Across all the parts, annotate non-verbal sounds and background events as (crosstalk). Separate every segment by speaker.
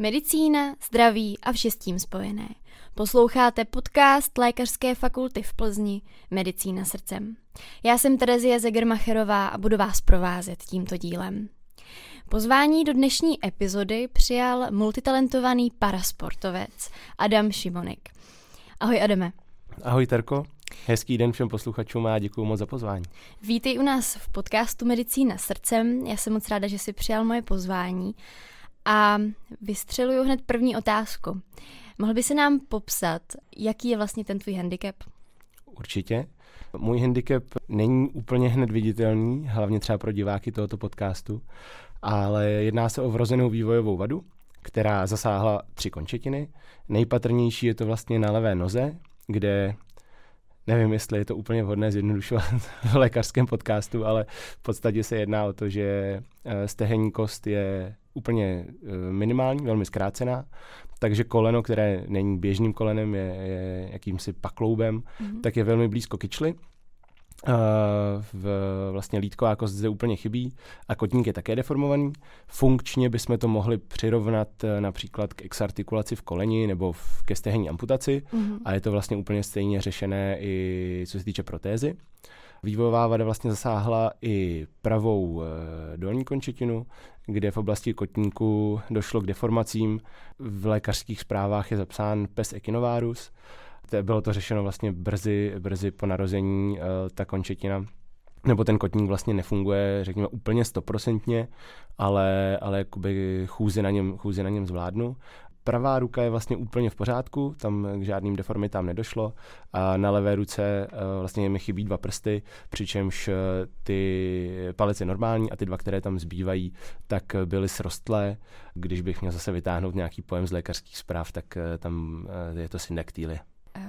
Speaker 1: Medicína, zdraví a vše s tím spojené. Posloucháte podcast Lékařské fakulty v Plzni Medicína srdcem. Já jsem Terezie Zegermacherová a budu vás provázet tímto dílem. Pozvání do dnešní epizody přijal multitalentovaný parasportovec Adam Šimonek. Ahoj Adame.
Speaker 2: Ahoj Terko. Hezký den všem posluchačům a děkuji moc za pozvání.
Speaker 1: Vítej u nás v podcastu Medicína srdcem. Já jsem moc ráda, že jsi přijal moje pozvání. A vystřeluju hned první otázku. Mohl by se nám popsat, jaký je vlastně ten tvůj handicap?
Speaker 2: Určitě. Můj handicap není úplně hned viditelný, hlavně třeba pro diváky tohoto podcastu, ale jedná se o vrozenou vývojovou vadu, která zasáhla tři končetiny. Nejpatrnější je to vlastně na levé noze, kde nevím, jestli je to úplně vhodné zjednodušovat (laughs) v lékařském podcastu, ale v podstatě se jedná o to, že eh, stehenní kost je úplně eh, minimální, velmi zkrácená, takže koleno, které není běžným kolenem, je, je jakýmsi pakloubem, mm-hmm. tak je velmi blízko kyčli. Uh, v, vlastně lítková kost zde úplně chybí a kotník je také deformovaný. Funkčně bychom to mohli přirovnat uh, například k exartikulaci v koleni nebo v, ke stehenní amputaci mm-hmm. a je to vlastně úplně stejně řešené i co se týče protézy. Vývojová vada vlastně zasáhla i pravou e, dolní končetinu, kde v oblasti kotníku došlo k deformacím. V lékařských zprávách je zapsán pes echinovarus. Bylo to řešeno vlastně brzy, brzy po narození, e, ta končetina nebo ten kotník vlastně nefunguje, řekněme, úplně stoprocentně, ale, ale jakoby chůzi na něm, chůzi na něm zvládnu pravá ruka je vlastně úplně v pořádku, tam k žádným deformitám nedošlo a na levé ruce uh, vlastně mi chybí dva prsty, přičemž uh, ty palec je normální a ty dva, které tam zbývají, tak byly srostlé. Když bych měl zase vytáhnout nějaký pojem z lékařských zpráv, tak tam je to syndaktýlie.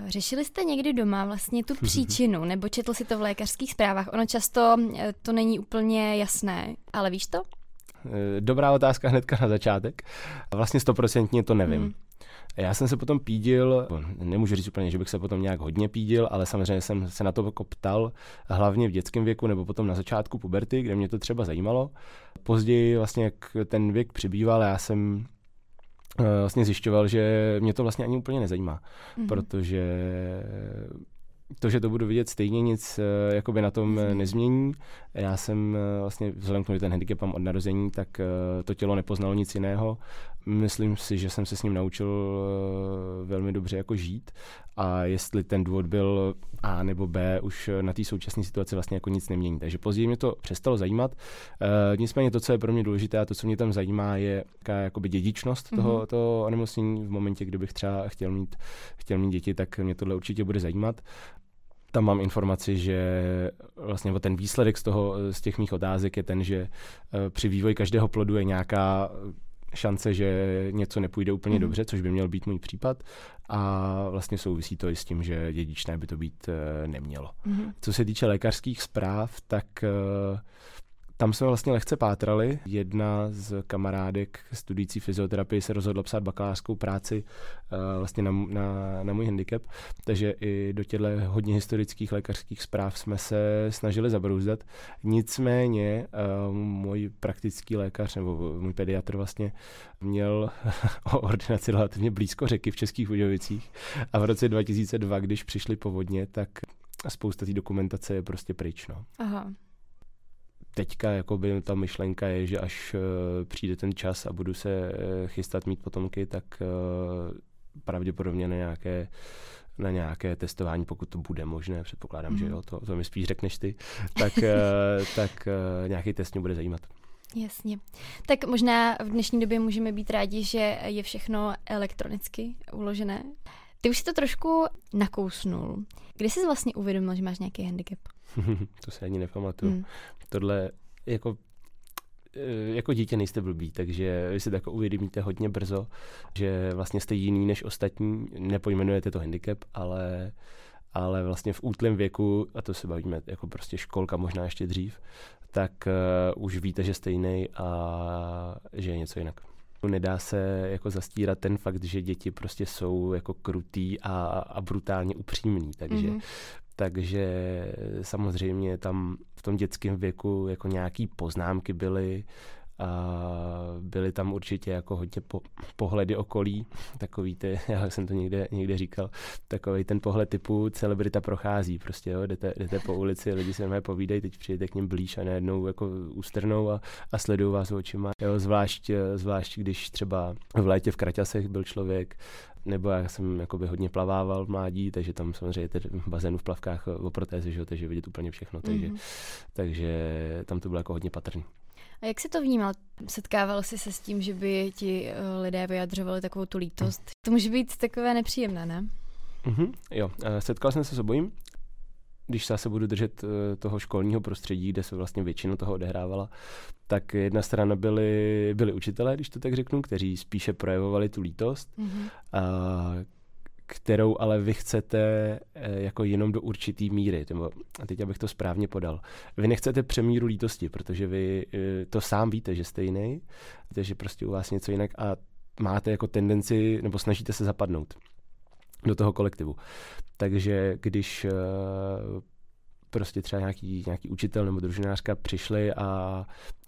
Speaker 1: Řešili jste někdy doma vlastně tu (laughs) příčinu, nebo četl si to v lékařských zprávách? Ono často to není úplně jasné, ale víš to?
Speaker 2: Eh, dobrá otázka hnedka na začátek. Vlastně stoprocentně to nevím. Hmm. Já jsem se potom pídil, nemůžu říct úplně, že bych se potom nějak hodně pídil, ale samozřejmě jsem se na to jako ptal, hlavně v dětském věku nebo potom na začátku puberty, kde mě to třeba zajímalo. Později vlastně, jak ten věk přibýval, já jsem eh, vlastně zjišťoval, že mě to vlastně ani úplně nezajímá, mm-hmm. protože to, že to budu vidět stejně, nic uh, jakoby na tom uh, nezmění. Já jsem vlastně, vzhledem k tomu, že ten handicap mám od narození, tak to tělo nepoznalo nic jiného. Myslím si, že jsem se s ním naučil uh, velmi dobře jako žít a jestli ten důvod byl A nebo B, už na té současné situaci vlastně jako nic nemění. Takže později mě to přestalo zajímat. Uh, nicméně to, co je pro mě důležité a to, co mě tam zajímá, je jaká jakoby dědičnost toho, mm-hmm. toho onemocnění v momentě, kdybych třeba chtěl mít, chtěl mít děti, tak mě tohle určitě bude zajímat tam mám informaci, že vlastně ten výsledek z, toho, z těch mých otázek je ten, že eh, při vývoji každého plodu je nějaká šance, že něco nepůjde úplně mm. dobře, což by měl být můj případ. A vlastně souvisí to i s tím, že dědičné by to být eh, nemělo. Mm. Co se týče lékařských zpráv, tak uh, tam jsme vlastně lehce pátrali. Jedna z kamarádek studující fyzioterapii se rozhodla psát bakalářskou práci uh, vlastně na, na, na můj handicap, takže i do těchto hodně historických lékařských zpráv jsme se snažili zabrouzdat. Nicméně uh, můj praktický lékař, nebo můj pediatr vlastně, měl (laughs) o ordinaci relativně blízko řeky v Českých Budějovicích a v roce 2002, když přišli povodně, tak spousta té dokumentace je prostě pryč. No. Aha teďka jakoby ta myšlenka je, že až uh, přijde ten čas a budu se uh, chystat mít potomky, tak uh, pravděpodobně na nějaké na nějaké testování, pokud to bude možné, předpokládám, mm. že mhm. jo, to, to mi spíš řekneš ty, (laughs) tak, uh, tak uh, nějaký test mě bude zajímat.
Speaker 1: Jasně. Tak možná v dnešní době můžeme být rádi, že je všechno elektronicky uložené. Ty už si to trošku nakousnul. Kdy jsi vlastně uvědomil, že máš nějaký handicap? (laughs)
Speaker 2: to se ani nepamatuju. Hmm. Tohle jako eh, jako dítě nejste blbý, takže vy si tak uvědomíte hodně brzo, že vlastně jste jiný než ostatní, nepojmenujete to handicap, ale, ale vlastně v útlém věku, a to se bavíme jako prostě školka možná ještě dřív, tak uh, už víte, že jste jiný a že je něco jinak. Nedá se jako zastírat ten fakt, že děti prostě jsou jako krutý a, a brutálně upřímný, takže mm-hmm. Takže samozřejmě tam v tom dětském věku jako nějaký poznámky byly, a byly tam určitě jako hodně po, pohledy okolí, takový ty, (laughs) já jsem to někde, někde říkal, takový ten pohled typu celebrita prochází, prostě jo, jdete, jdete po ulici, lidi se normálně povídají, teď přijete k ním blíž a najednou jako ústrnou a, a sledují vás očima, jo, zvlášť, zvlášť když třeba v létě v Kraťasech byl člověk, nebo já jsem jakoby hodně plavával v mládí, takže tam samozřejmě v bazénu v plavkách o protézy, že? takže vidět úplně všechno, takže, mm-hmm. takže tam to bylo jako hodně patrný.
Speaker 1: A jak jsi to vnímal? Setkával jsi se s tím, že by ti eh, lidé vyjadřovali takovou tu lítost? Mm. To může být takové nepříjemné, ne?
Speaker 2: Mm-hmm, jo, eh, setkal jsem se s obojím. Když se budu držet eh, toho školního prostředí, kde se vlastně většinu toho odehrávala, tak jedna strana byli, byli učitelé, když to tak řeknu, kteří spíše projevovali tu lítost, mm-hmm. a kterou ale vy chcete eh, jako jenom do určitý míry. Nebo, a teď abych to správně podal. Vy nechcete přemíru lítosti, protože vy eh, to sám víte, že jste jiný, takže prostě u vás něco jinak a máte jako tendenci, nebo snažíte se zapadnout do toho kolektivu. Takže když eh, prostě třeba nějaký, nějaký učitel nebo družinářka přišli a,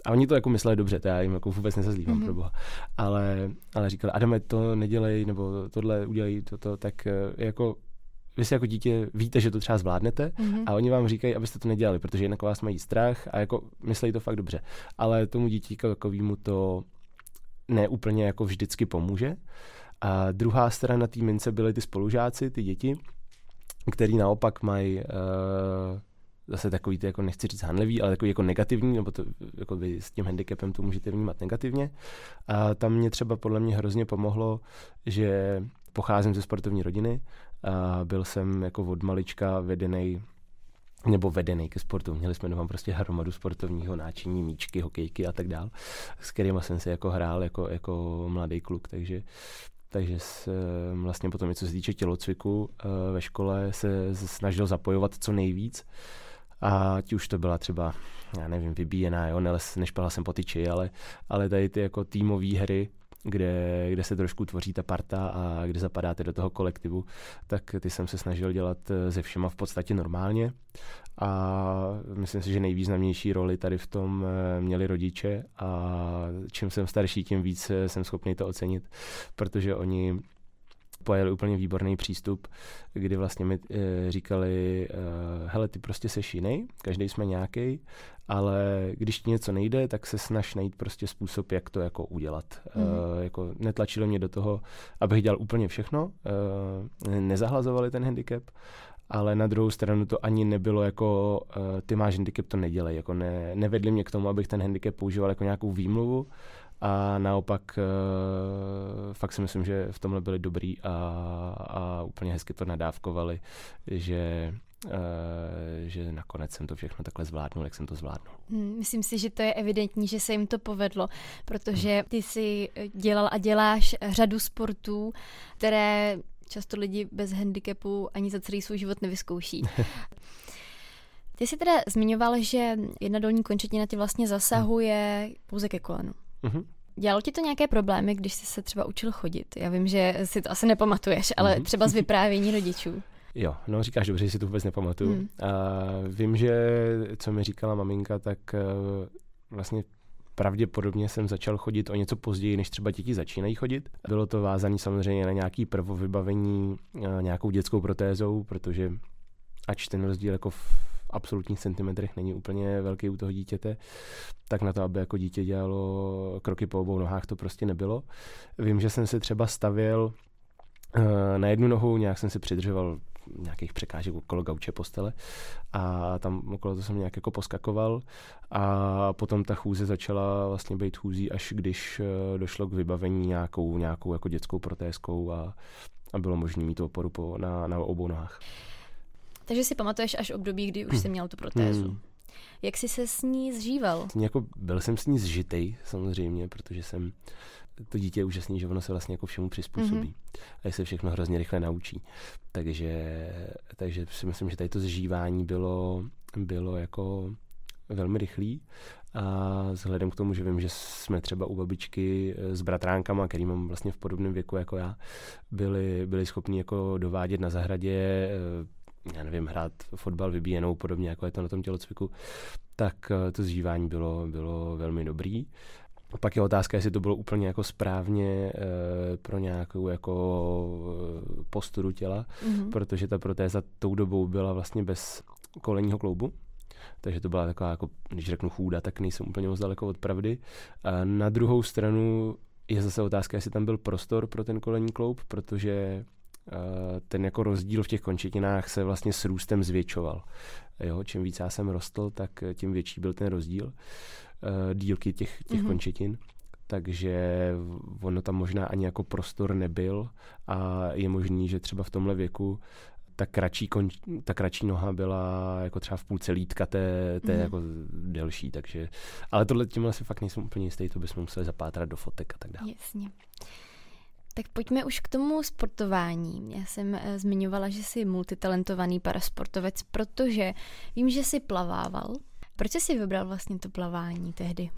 Speaker 2: a oni to jako mysleli dobře, to já jim jako vůbec nezazlívám mm-hmm. pro boha. Ale, ale říkali, Adame, to nedělej, nebo tohle udělej, toto, tak eh, jako vy si jako dítě víte, že to třeba zvládnete mm-hmm. a oni vám říkají, abyste to nedělali, protože jinak vás mají strach a jako myslejí to fakt dobře. Ale tomu dítíku takovýmu to neúplně jako vždycky pomůže. A druhá strana té mince byly ty spolužáci, ty děti, který naopak mají uh, zase takový, ty, jako nechci říct hanlivý, ale takový jako negativní, nebo to, jako vy s tím handicapem to můžete vnímat negativně. A tam mě třeba podle mě hrozně pomohlo, že pocházím ze sportovní rodiny a byl jsem jako od malička vedený nebo vedený ke sportu. Měli jsme doma prostě hromadu sportovního náčiní, míčky, hokejky a tak dál, s kterými jsem se jako hrál jako, jako mladý kluk, takže takže se vlastně potom, co se týče tělocviku eh, ve škole, se snažil zapojovat co nejvíc. A ať už to byla třeba, já nevím, vybíjená, jo, nešpala jsem po tyči, ale, ale tady ty jako týmové hry, kde, kde se trošku tvoří ta parta a kde zapadáte do toho kolektivu, tak ty jsem se snažil dělat eh, ze všema v podstatě normálně. A myslím si, že nejvýznamnější roli tady v tom eh, měli rodiče a čím jsem starší, tím víc eh, jsem schopný to ocenit, protože oni pojeli úplně výborný přístup, kdy vlastně mi e, říkali, e, hele, ty prostě seš jiný, každý jsme nějaký, ale když ti něco nejde, tak se snaž najít prostě způsob, jak to jako udělat. Mm. E, jako netlačilo mě do toho, abych dělal úplně všechno, e, nezahlazovali ten handicap, ale na druhou stranu to ani nebylo jako uh, ty máš handicap, to nedělej, jako ne, nevedli mě k tomu, abych ten handicap používal jako nějakou výmluvu, a naopak uh, fakt si myslím, že v tomhle byli dobrý a, a úplně hezky to nadávkovali, že Uh, že nakonec jsem to všechno takhle zvládnul, jak jsem to zvládnul.
Speaker 1: Hmm, myslím si, že to je evidentní, že se jim to povedlo, protože hmm. ty si dělal a děláš řadu sportů, které často lidi bez handicapu ani za celý svůj život nevyzkouší. (laughs) Ty jsi teda zmiňoval, že jedna dolní končetina ti vlastně zasahuje pouze ke kolenu. Mm-hmm. Dělalo ti to nějaké problémy, když jsi se třeba učil chodit? Já vím, že si to asi nepamatuješ, ale mm-hmm. třeba z vyprávění rodičů.
Speaker 2: Jo, no říkáš dobře, že si to vůbec nepamatuju. Mm. A vím, že co mi říkala maminka, tak uh, vlastně pravděpodobně jsem začal chodit o něco později, než třeba děti začínají chodit. Bylo to vázané samozřejmě na nějaký prvovybavení uh, nějakou dětskou protézou, protože ač ten rozdíl jako v absolutních centimetrech není úplně velký u toho dítěte, tak na to, aby jako dítě dělalo kroky po obou nohách, to prostě nebylo. Vím, že jsem se třeba stavěl eh, na jednu nohu, nějak jsem se přidržoval nějakých překážek okolo gauče postele a tam okolo to jsem nějak jako poskakoval a potom ta chůze začala vlastně být chůzí, až když eh, došlo k vybavení nějakou, nějakou jako dětskou protézkou a, a bylo možné mít tu oporu po, na, na obou nohách.
Speaker 1: Takže si pamatuješ až období, kdy už jsi měl tu protézu. Hmm. Jak jsi se s ní zžíval?
Speaker 2: Jako byl jsem s ní zžitej samozřejmě, protože jsem to dítě je úžasný, že ono se vlastně jako všemu přizpůsobí. Mm-hmm. A se všechno hrozně rychle naučí. Takže, takže si myslím, že tady to zžívání bylo, bylo jako velmi rychlý. A vzhledem k tomu, že vím, že jsme třeba u babičky s bratránkama, který mám vlastně v podobném věku jako já, byli, byli schopni jako dovádět na zahradě já nevím, hrát fotbal vybíjenou, podobně jako je to na tom tělocviku, tak eh, to zžívání bylo, bylo velmi dobrý. Pak je otázka, jestli to bylo úplně jako správně e, pro nějakou jako e, posturu těla, mm-hmm. protože ta protéza tou dobou byla vlastně bez kolenního kloubu. Takže to byla taková, jako, když řeknu chůda, tak nejsem úplně moc daleko od pravdy. A na druhou stranu je zase otázka, jestli tam byl prostor pro ten kolenní kloub, protože ten jako rozdíl v těch končetinách se vlastně s růstem zvětšoval. Jo, čím víc já jsem rostl, tak tím větší byl ten rozdíl dílky těch, těch mm-hmm. končetin takže ono tam možná ani jako prostor nebyl a je možný, že třeba v tomhle věku ta kratší, konč, ta kratší noha byla jako třeba v půlce lítka té, té mm. jako delší, takže, ale tohle tím asi fakt nejsem úplně jistý, to bychom museli zapátrat do fotek a tak dále.
Speaker 1: Jasně. Tak pojďme už k tomu sportování. Já jsem e, zmiňovala, že jsi multitalentovaný parasportovec, protože vím, že jsi plavával. Proč jsi vybral vlastně to plavání tehdy?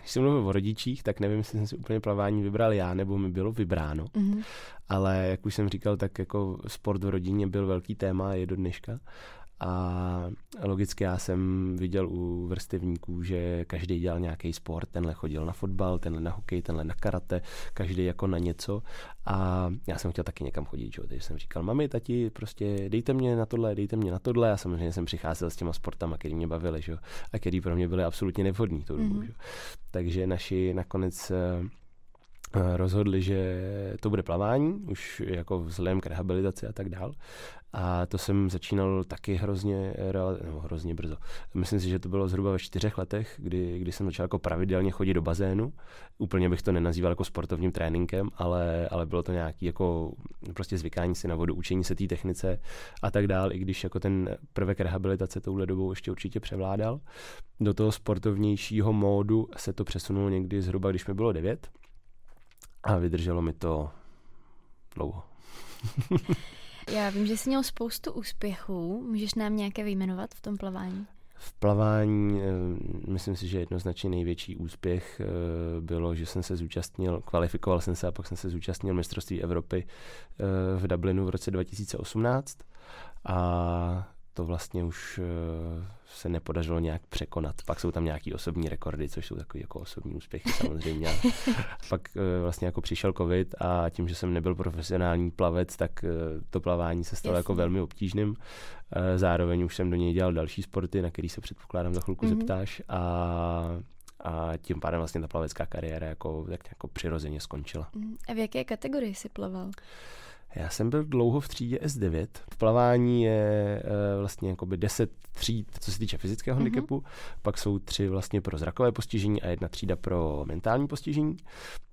Speaker 2: když jsem mluvil o rodičích, tak nevím, jestli jsem si úplně plavání vybral já, nebo mi bylo vybráno. Mm-hmm. Ale jak už jsem říkal, tak jako sport v rodině byl velký téma, je do dneška. A logicky já jsem viděl u vrstevníků, že každý dělal nějaký sport, tenhle chodil na fotbal, tenhle na hokej, tenhle na karate, každý jako na něco. A já jsem chtěl taky někam chodit, čo? takže jsem říkal, mami, tati, prostě dejte mě na tohle, dejte mě na tohle. A samozřejmě jsem přicházel s těma sportama, který mě bavili, že? a který pro mě byly absolutně nevhodný tou dobu. Mm-hmm. Takže naši nakonec Eh, rozhodli, že to bude plavání, už jako vzhledem k rehabilitaci a tak dál. A to jsem začínal taky hrozně, no, hrozně brzo. Myslím si, že to bylo zhruba ve čtyřech letech, kdy, kdy jsem začal jako pravidelně chodit do bazénu. Úplně bych to nenazýval jako sportovním tréninkem, ale, ale bylo to nějaký jako prostě zvykání si na vodu, učení se té technice a tak dál, i když jako ten prvek rehabilitace touhle dobou ještě určitě převládal. Do toho sportovnějšího módu se to přesunulo někdy zhruba, když mi bylo devět a vydrželo mi to dlouho.
Speaker 1: Já vím, že jsi měl spoustu úspěchů. Můžeš nám nějaké vyjmenovat v tom plavání?
Speaker 2: V plavání eh, myslím si, že jednoznačně největší úspěch eh, bylo, že jsem se zúčastnil, kvalifikoval jsem se a pak jsem se zúčastnil mistrovství Evropy eh, v Dublinu v roce 2018 a to vlastně už uh, se nepodařilo nějak překonat. Pak jsou tam nějaký osobní rekordy, což jsou takový jako osobní úspěchy samozřejmě. (laughs) pak uh, vlastně jako přišel covid a tím, že jsem nebyl profesionální plavec, tak uh, to plavání se stalo jako Jasně. jako velmi obtížným. Zároveň už jsem do něj dělal další sporty, na který se předpokládám za chvilku mm-hmm. zeptáš a a tím pádem vlastně ta plavecká kariéra jako, tak jako přirozeně skončila.
Speaker 1: Mhm. A v jaké kategorii jsi plaval?
Speaker 2: Já jsem byl dlouho v třídě S9. V plavání je uh, vlastně jakoby 10 tříd, co se týče fyzického mm-hmm. handicapu, pak jsou tři vlastně pro zrakové postižení a jedna třída pro mentální postižení.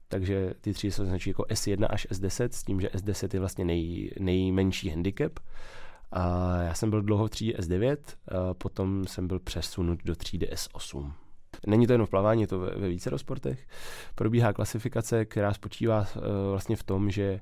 Speaker 2: Takže ty třídy se označují jako S1 až S10, s tím, že S10 je vlastně nej, nejmenší handicap. A já jsem byl dlouho v třídě S9, a potom jsem byl přesunut do třídy S8. Není to jenom v plavání, je to ve, ve více sportech. Probíhá klasifikace, která spočívá uh, vlastně v tom, že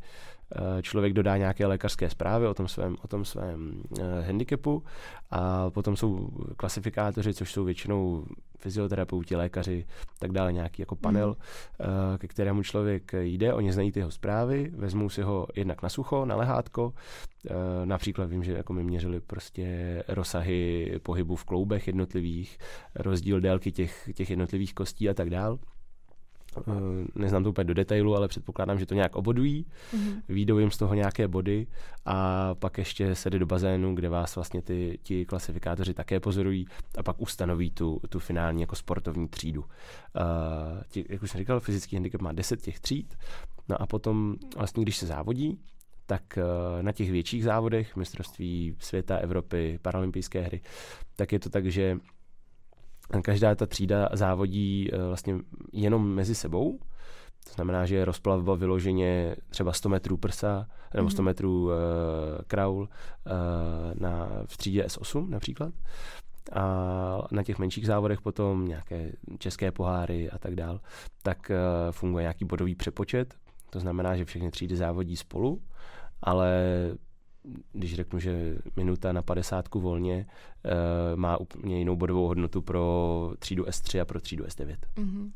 Speaker 2: člověk dodá nějaké lékařské zprávy o tom svém, o tom svém uh, handicapu a potom jsou klasifikátoři, což jsou většinou fyzioterapeuti, lékaři, tak dále, nějaký jako panel, mm. ke kterému člověk jde, oni znají ty jeho zprávy, vezmou si ho jednak na sucho, na lehátko, například vím, že jako mi měřili prostě rozsahy pohybu v kloubech jednotlivých, rozdíl délky těch, těch jednotlivých kostí a tak dále. Eh, neznám to úplně do detailu, ale předpokládám, že to nějak obodují, mm-hmm. výjdou jim z toho nějaké body a pak ještě se jde do bazénu, kde vás vlastně ty, ti klasifikátoři také pozorují a pak ustanoví tu, tu finální jako sportovní třídu. Uh, tě, jak už jsem říkal, fyzický handicap má 10 těch tříd, no a potom vlastně, když se závodí, tak uh, na těch větších závodech, mistrovství světa, Evropy, paralympijské hry, tak je to tak, že každá ta třída závodí eh, vlastně jenom mezi sebou. To znamená, že je rozplavba vyloženě třeba 100 metrů prsa nebo 100 mhm. metrů uh, kraul uh, na, v třídě S8 například. A na těch menších závodech potom nějaké české poháry a tak dál, tak uh, funguje nějaký bodový přepočet. To znamená, že všechny třídy závodí spolu, ale když řeknu, že minuta na 50 volně uh, má úplně jinou bodovou hodnotu pro třídu S3 a pro třídu S9. Mm-hmm.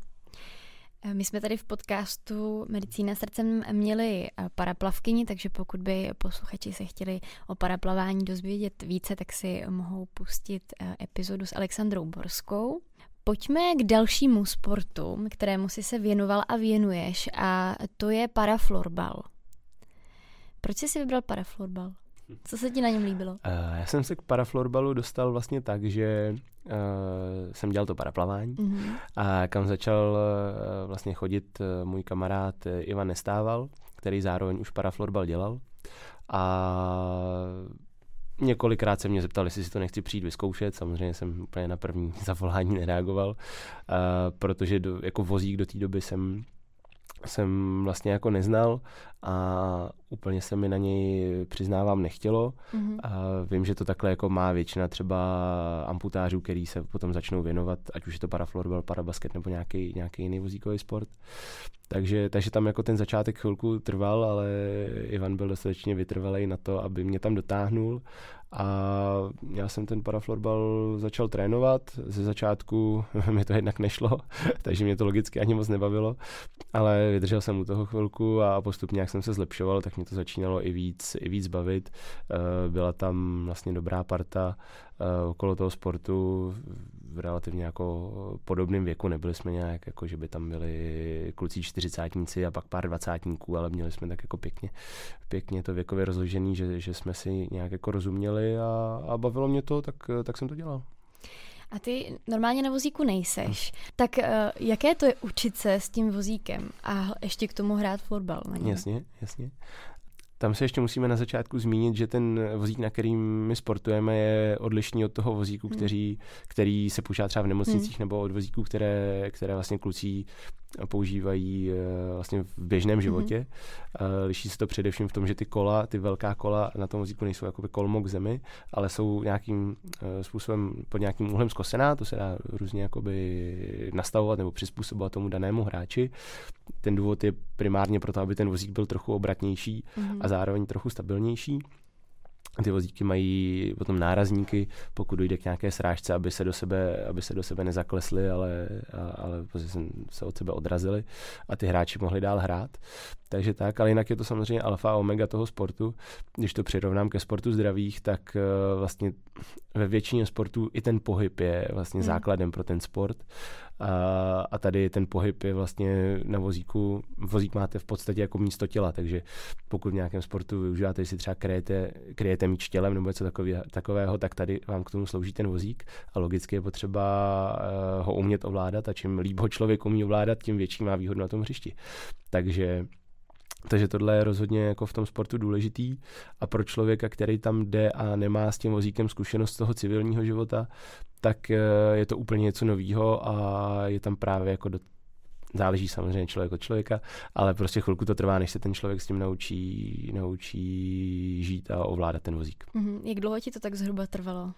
Speaker 1: My jsme tady v podcastu Medicína srdcem měli eh, paraplavkyni, takže pokud by posluchači se chtěli o paraplavání dozvědět více, tak si mohou pustit epizodu s Alexandrou Borskou. Pojďme k dalšímu sportu, kterému si se věnoval a věnuješ, a to je paraflorbal. Proč jsi si vybral paraflorbal? Co se ti na něm líbilo? Uh,
Speaker 2: já jsem se k paraflorbalu dostal vlastně tak, že uh, jsem dělal to paraplavání uh-huh. a kam začal uh, vlastně chodit uh, můj kamarád Ivan Nestával, který zároveň už paraflorbal dělal. A Několikrát se mě zeptali, jestli si to nechci přijít vyzkoušet. Samozřejmě jsem úplně na první (laughs) zavolání nereagoval, uh, protože do, jako vozík do té doby jsem jsem vlastně jako neznal a úplně se mi na něj přiznávám nechtělo. Mm-hmm. A vím, že to takhle jako má většina třeba amputářů, který se potom začnou věnovat, ať už je to paraflorbal, parabasket nebo nějaký, nějaký jiný vozíkový sport. Takže, takže tam jako ten začátek chvilku trval, ale Ivan byl dostatečně vytrvalý na to, aby mě tam dotáhnul a já jsem ten paraflorbal začal trénovat. Ze začátku (laughs) mi to jednak nešlo, (laughs) takže mě to logicky ani moc nebavilo, ale vydržel jsem u toho chvilku a postupně, jak jsem se zlepšoval, tak mě to začínalo i víc, i víc bavit. Eh, byla tam vlastně dobrá parta eh, okolo toho sportu v relativně jako podobném věku. Nebyli jsme nějak, jako že by tam byli kluci čtyřicátníci a pak pár dvacátníků, ale měli jsme tak jako pěkně, pěkně to věkově rozložený, že, že jsme si nějak jako rozuměli a, a bavilo mě to, tak, tak jsem to dělal.
Speaker 1: A ty normálně na vozíku nejseš, hm. tak uh, jaké to je učit se s tím vozíkem a ještě k tomu hrát fotbal na něm?
Speaker 2: Jasně, jasně. Tam se ještě musíme na začátku zmínit, že ten vozík, na kterým my sportujeme, je odlišný od toho vozíku, hmm. který, který se používá třeba v nemocnicích, hmm. nebo od vozíků, které, které vlastně kluci používají eh, vlastně v běžném mhm. životě. Mm-hmm. Liší se to především v tom, že ty kola, ty velká kola na tom vozíku nejsou jakoby kolmo k zemi, ale jsou nějakým eh, způsobem pod nějakým úhlem zkosená, to se dá různě jakoby nastavovat nebo přizpůsobovat tomu danému hráči. Ten důvod je primárně proto, aby ten vozík byl trochu obratnější mm-hmm. a zároveň trochu stabilnější. Ty vozíky mají potom nárazníky, pokud dojde k nějaké srážce, aby se do sebe, aby se do sebe nezaklesly, ale, ale se od sebe odrazili a ty hráči mohli dál hrát. Takže tak, ale jinak je to samozřejmě alfa a omega toho sportu. Když to přirovnám ke sportu zdravých, tak uh, vlastně ve většině sportů i ten pohyb je vlastně hmm. základem pro ten sport. A, a tady ten pohyb je vlastně na vozíku, vozík máte v podstatě jako místo těla, takže pokud v nějakém sportu využíváte, si třeba kryjete, kryjete míč tělem nebo něco takového, tak tady vám k tomu slouží ten vozík a logicky je potřeba uh, ho umět ovládat a čím líp ho člověk umí ovládat, tím větší má výhodu na tom hřišti. Takže takže tohle je rozhodně jako v tom sportu důležitý a pro člověka, který tam jde a nemá s tím vozíkem zkušenost z toho civilního života, tak eh, je to úplně něco nového a je tam právě jako do, záleží samozřejmě člověk od člověka, ale prostě chvilku to trvá, než se ten člověk s tím naučí, naučí žít a ovládat ten vozík.
Speaker 1: Mm-hmm. Jak dlouho ti to tak zhruba trvalo?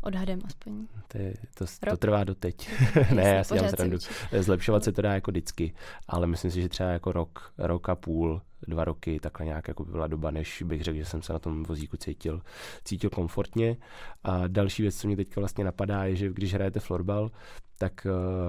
Speaker 1: Odhadem aspoň.
Speaker 2: To, je, to, to trvá doteď. (laughs) (laughs) ne, já si dělám srandu. Zlepšovat se to dá jako vždycky, ale myslím si, že třeba jako rok, rok a půl, dva roky, takhle nějak jako by byla doba, než bych řekl, že jsem se na tom vozíku cítil, cítil komfortně. A další věc, co mě teďka vlastně napadá, je, že když hrajete florbal, tak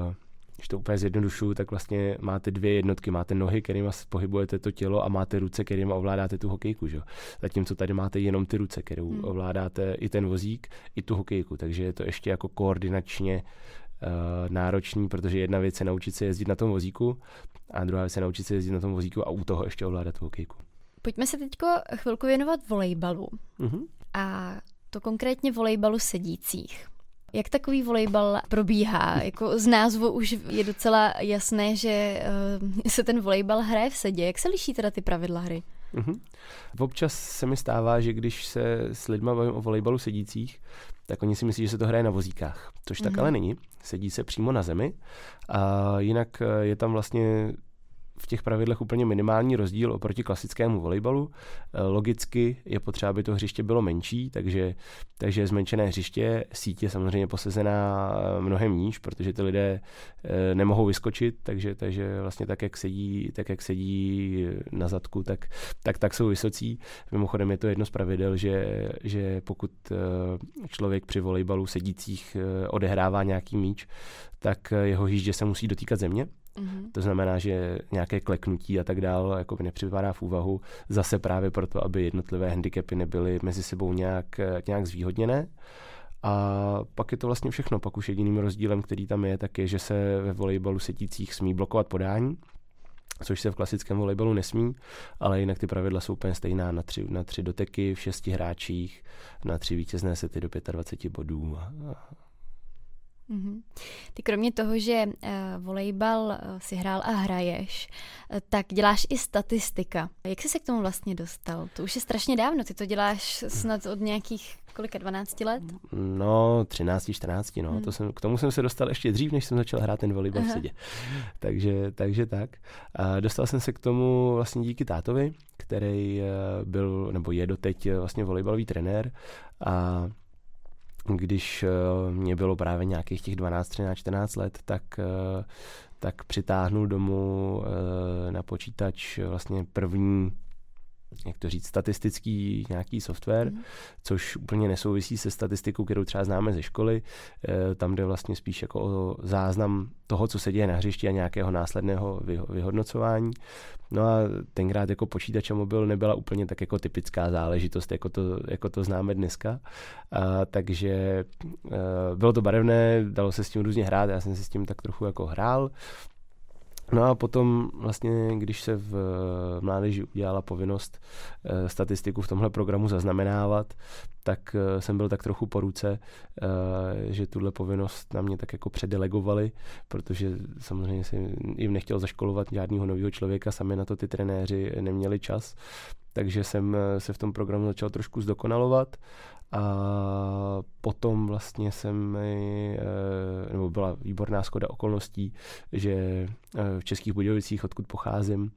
Speaker 2: uh, když to úplně zjednodušuju, tak vlastně máte dvě jednotky. Máte nohy, kterými pohybujete to tělo a máte ruce, kterými ovládáte tu hokejku. Že? Zatímco tady máte jenom ty ruce, kterou hmm. ovládáte i ten vozík, i tu hokejku. Takže je to ještě jako koordinačně uh, náročný, protože jedna věc je naučit se jezdit na tom vozíku a druhá věc je naučit se jezdit na tom vozíku a u toho ještě ovládat tu hokejku.
Speaker 1: Pojďme se teď chvilku věnovat volejbalu. Uh-huh. A to konkrétně volejbalu sedících. Jak takový volejbal probíhá? Jako z názvu už je docela jasné, že uh, se ten volejbal hraje v sedě. Jak se liší teda ty pravidla hry?
Speaker 2: Mm-hmm. Občas se mi stává, že když se s lidmi bavím o volejbalu sedících, tak oni si myslí, že se to hraje na vozíkách, což mm-hmm. tak mhm. ale není. Sedí se přímo na zemi a jinak eh, je tam vlastně v těch pravidlech úplně minimální rozdíl oproti klasickému volejbalu. Eh, logicky je potřeba, aby to hřiště bylo menší, takže, takže zmenšené hřiště, sítě samozřejmě posezená eh, mnohem níž, protože ty lidé eh, nemohou vyskočit, takže, takže vlastně tak, jak sedí, tak, jak sedí na zadku, tak, tak, tak jsou vysocí. Mimochodem je to jedno z pravidel, že, že pokud člověk při volejbalu sedících odehrává nějaký míč, tak jeho hýždě se musí dotýkat země, Mm-hmm. To znamená, že nějaké kleknutí a tak dále jako nepřipadá v úvahu zase právě proto, aby jednotlivé handicapy nebyly mezi sebou nějak, nějak zvýhodněné. A pak je to vlastně všechno. Pak už jediným rozdílem, který tam je, tak je, že se ve volejbalu setících smí blokovat podání, což se v klasickém volejbalu nesmí, ale jinak ty pravidla jsou úplně stejná na tři, na tři doteky v šesti hráčích, na tři vítězné sety do 25 bodů.
Speaker 1: Mm-hmm. Ty kromě toho, že uh, volejbal uh, si hrál a hraješ, uh, tak děláš i statistika. Jak jsi se k tomu vlastně dostal? To už je strašně dávno, ty to děláš snad od nějakých kolika, 12 let?
Speaker 2: No, 13, 14, no. Hmm. To jsem, k tomu jsem se dostal ještě dřív, než jsem začal hrát ten volejbal v sedě. takže, takže tak. A dostal jsem se k tomu vlastně díky tátovi, který byl, nebo je doteď vlastně volejbalový trenér a když uh, mě bylo právě nějakých těch 12, 13, 14 let, tak, uh, tak přitáhnul domů uh, na počítač vlastně první jak to říct, statistický nějaký software, mm. což úplně nesouvisí se statistikou, kterou třeba známe ze školy. E, tam jde vlastně spíš jako o záznam toho, co se děje na hřišti a nějakého následného vyhodnocování. No a tenkrát jako počítač a mobil nebyla úplně tak jako typická záležitost, jako to, jako to známe dneska. A, takže e, bylo to barevné, dalo se s tím různě hrát, já jsem si s tím tak trochu jako hrál. No a potom vlastně, když se v mládeži udělala povinnost e, statistiku v tomhle programu zaznamenávat, tak e, jsem byl tak trochu po ruce, že tuhle povinnost na mě tak jako předelegovali, protože samozřejmě jsem jim nechtěl zaškolovat žádného nového člověka, sami na to ty trenéři neměli čas, takže jsem se v tom programu začal trošku zdokonalovat a potom vlastně jsem eh, nebo byla výborná schoda okolností, že eh, v Českých Budějovicích, odkud pocházím,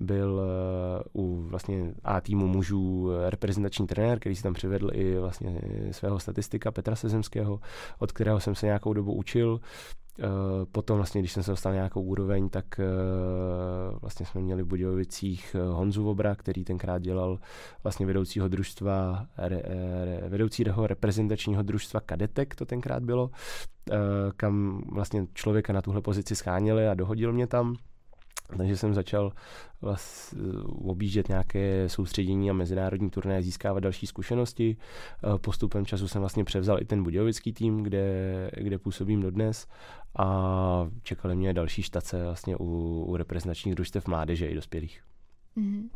Speaker 2: byl eh, u vlastně A týmu mužů reprezentační trenér, který si tam přivedl i vlastně svého statistika Petra Sezemského, od kterého jsem se nějakou dobu učil. Eh, potom vlastně, když jsem se dostal nějakou úroveň, tak eh, vlastně jsme měli v Budějovicích eh, Honzu Vobra, který tenkrát dělal vlastně vedoucího družstva, re, re, vedoucího reprezentačního družstva Kadetek, to tenkrát bylo, kam vlastně člověka na tuhle pozici scháněli a dohodil mě tam. Takže jsem začal vlastně objíždět nějaké soustředění a mezinárodní turné, získávat další zkušenosti. Postupem času jsem vlastně převzal i ten budějovický tým, kde, kde působím dodnes a čekaly mě další štace vlastně u, u reprezentačních družstev mládeže i dospělých. Mm-hmm.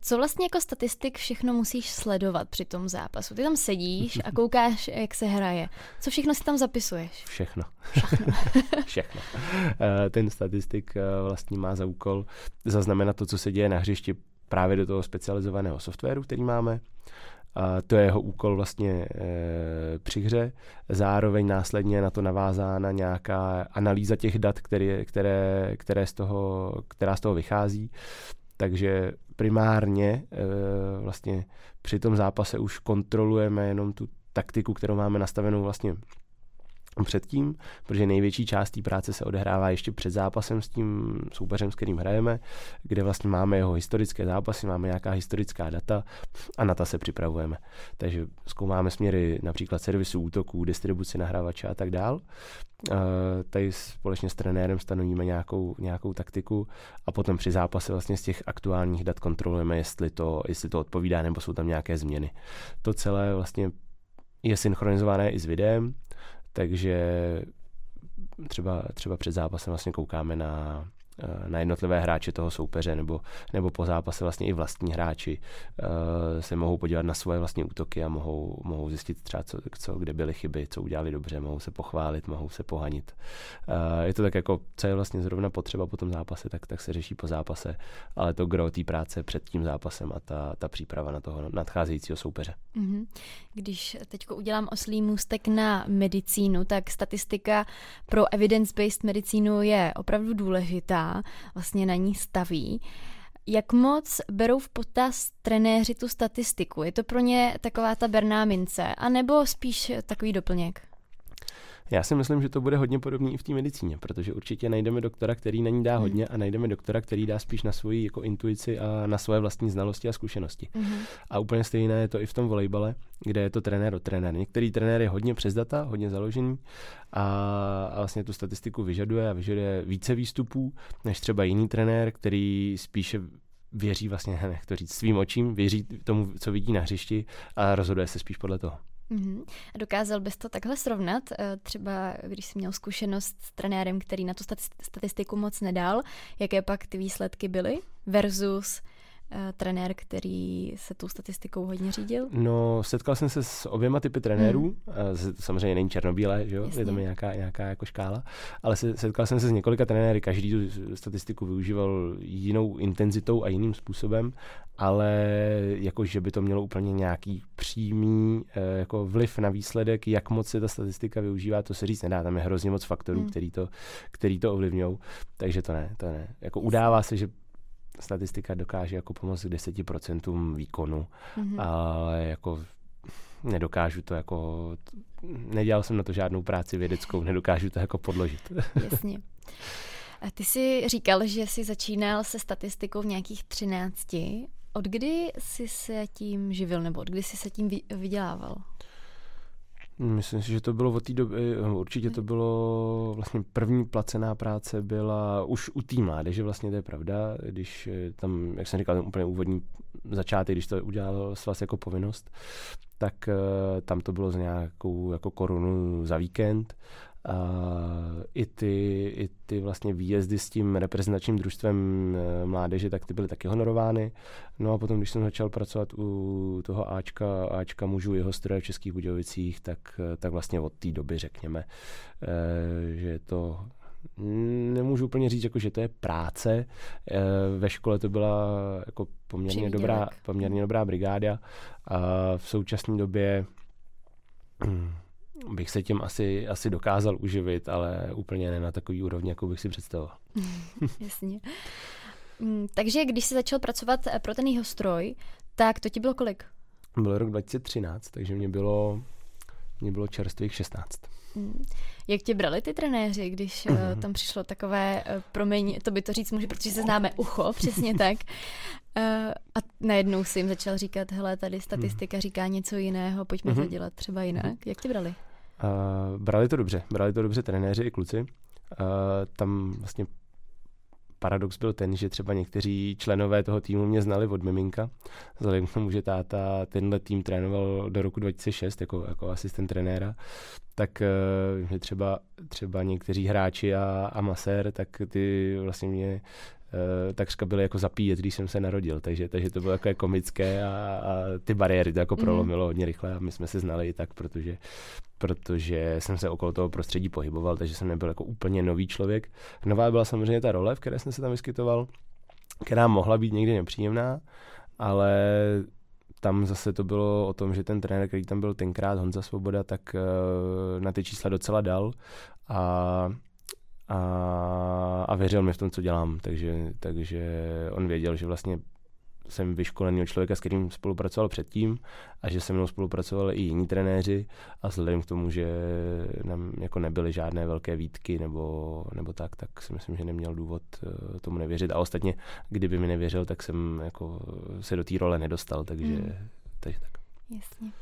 Speaker 1: Co vlastně jako statistik všechno musíš sledovat při tom zápasu? Ty tam sedíš a (laughs) koukáš, jak se hraje. Co všechno si tam zapisuješ?
Speaker 2: Všechno. Všechno. (laughs) všechno. Eh, ten statistik eh, vlastně má za úkol zaznamenat to, co se děje na hřišti právě do toho specializovaného softwaru, který máme. A to je jeho úkol vlastně e, při hře. Zároveň následně na to navázána nějaká analýza těch dat, které, které, které z toho, která z toho vychází. Takže primárně e, vlastně při tom zápase už kontrolujeme jenom tu taktiku, kterou máme nastavenou vlastně předtím, protože největší část té práce se odehrává ještě před zápasem s tím soupeřem, s kterým hrajeme, kde vlastně máme jeho historické zápasy, máme nějaká historická data a na ta se připravujeme. Takže zkoumáme směry například servisu útoků, distribuci nahrávače a tak dál. Tady společně s trenérem stanovíme nějakou, nějakou taktiku a potom při zápase vlastně z těch aktuálních dat kontrolujeme, jestli to, jestli to odpovídá nebo jsou tam nějaké změny. To celé vlastně je synchronizované i s videem, takže třeba, třeba před zápasem vlastně koukáme na Eh, na jednotlivé hráče toho soupeře, nebo, nebo po zápase vlastně i vlastní hráči uh, se mohou podívat na svoje vlastní útoky a mohou, mohou zjistit třeba, co, co, kde byly chyby, co udělali dobře, mohou se pochválit, mohou se pohanit. Uh, je to tak jako, co je vlastně zrovna potřeba po tom zápase, tak, tak se řeší po zápase, ale to gro té práce před tím zápasem a ta, ta příprava na toho nadcházejícího soupeře. Mm-hmm.
Speaker 1: Když teď udělám oslý můstek na medicínu, tak statistika pro evidence-based medicínu je opravdu důležitá vlastně na ní staví. Jak moc berou v potaz trenéři tu statistiku? Je to pro ně taková ta berná mince, anebo spíš takový doplněk?
Speaker 2: Já si myslím, že to bude hodně podobný i v té medicíně, protože určitě najdeme doktora, který na ní dá hmm. hodně a najdeme doktora, který dá spíš na svoji jako intuici a na svoje vlastní znalosti a zkušenosti. Mm. A úplně stejné je to i v tom volejbale, kde je to trenér od trenér. Některý trenér je hodně přes data, hodně založený a, a vlastně tu statistiku vyžaduje a vyžaduje více výstupů než třeba jiný trenér, který spíše věří vlastně, (laughs) jak to říct, svým očím, věří tomu, co vidí na hřišti a rozhoduje se spíš podle toho.
Speaker 1: Mm-hmm. A dokázal bys to takhle srovnat? Eh, třeba když jsi měl zkušenost s trenérem, který na tu statistiku moc nedal, jaké pak ty výsledky byly versus trenér, který se tou statistikou hodně řídil?
Speaker 2: No, setkal jsem se s oběma typy trenérů. Hmm. Samozřejmě není černobílé, že jo? je tam nějaká, nějaká jako škála, ale se, setkal jsem se s několika trenéry, každý tu statistiku využíval jinou intenzitou a jiným způsobem, ale jako, že by to mělo úplně nějaký přímý eh, jako vliv na výsledek, jak moc se ta statistika využívá, to se říct nedá, tam je hrozně moc faktorů, hmm. který, to, který to ovlivňují, takže to ne, to ne. Jako udává se, že statistika dokáže jako pomoct k 10% výkonu, mm-hmm. ale jako nedokážu to jako, nedělal jsem na to žádnou práci vědeckou, nedokážu to jako podložit. (laughs)
Speaker 1: Jasně. A ty jsi říkal, že jsi začínal se statistikou v nějakých 13. Od kdy jsi se tím živil, nebo od kdy jsi se tím vydělával?
Speaker 2: Myslím si, že to bylo od té doby, eh, určitě to bylo vlastně první placená práce byla už u té mládeže, vlastně to je pravda, když eh, tam, jak jsem říkal, ten úplně úvodní začátek, když to udělal svaz jako povinnost, tak uh, tam to bylo za nějakou jako korunu za víkend a i ty, i ty vlastně výjezdy s tím reprezentačním družstvem eh, mládeže, tak ty byly taky honorovány. No a potom, když jsem začal pracovat u toho Ačka, Ačka mužů jeho stroje v Českých Budějovicích, tak, eh, tak vlastně od té doby řekněme, eh, že je to nemůžu úplně říct, jako, že to je práce. Ve škole to byla jako poměrně, dobrá, poměrně dobrá brigáda a v současné době bych se tím asi, asi dokázal uživit, ale úplně ne na takový úrovni, jako bych si představoval. (laughs)
Speaker 1: Jasně. Mm, takže když jsi začal pracovat eh, pro ten jeho stroj, tak to ti bylo kolik?
Speaker 2: Byl rok 2013, takže mě bylo, mě bylo čerstvých 16. Mm.
Speaker 1: Jak tě brali ty trenéři, když mm-hmm. tam přišlo takové, uh, promiň, to by to říct může, protože se známe ucho, přesně (laughs) tak. Uh, a najednou si jim začal říkat, hele, tady statistika říká něco jiného, pojďme to mhm. dělat třeba jinak. Mm-hmm. Jak tě brali?
Speaker 2: Uh, brali to dobře, brali to dobře trenéři i kluci. Uh, tam vlastně paradox byl ten, že třeba někteří členové toho týmu mě znali od miminka, vzhledem k tomu, že táta tenhle tým trénoval do roku 2006 jako, jako asistent trenéra, tak uh, třeba, třeba někteří hráči a, a masér, tak ty vlastně mě takřka byly jako zapíjet, když jsem se narodil, takže, takže to bylo jako komické a, a ty bariéry to jako mhm. prolomilo hodně rychle a my jsme se znali i tak, protože protože jsem se okolo toho prostředí pohyboval, takže jsem nebyl jako úplně nový člověk. Nová byla samozřejmě ta role, v které jsem se tam vyskytoval, která mohla být někdy nepříjemná, ale tam zase to bylo o tom, že ten trenér, který tam byl tenkrát, Honza Svoboda, tak uh, na ty čísla docela dal a, a, a věřil mi v tom, co dělám, takže, takže on věděl, že vlastně jsem vyškolený člověka, s kterým spolupracoval předtím a že se mnou spolupracovali i jiní trenéři a vzhledem k tomu, že nám jako nebyly žádné velké výtky nebo, nebo tak, tak si myslím, že neměl důvod eh, tomu nevěřit. A ostatně, kdyby mi nevěřil, tak jsem jako se do té role nedostal, takže, hmm. takže tak.
Speaker 1: Jasně.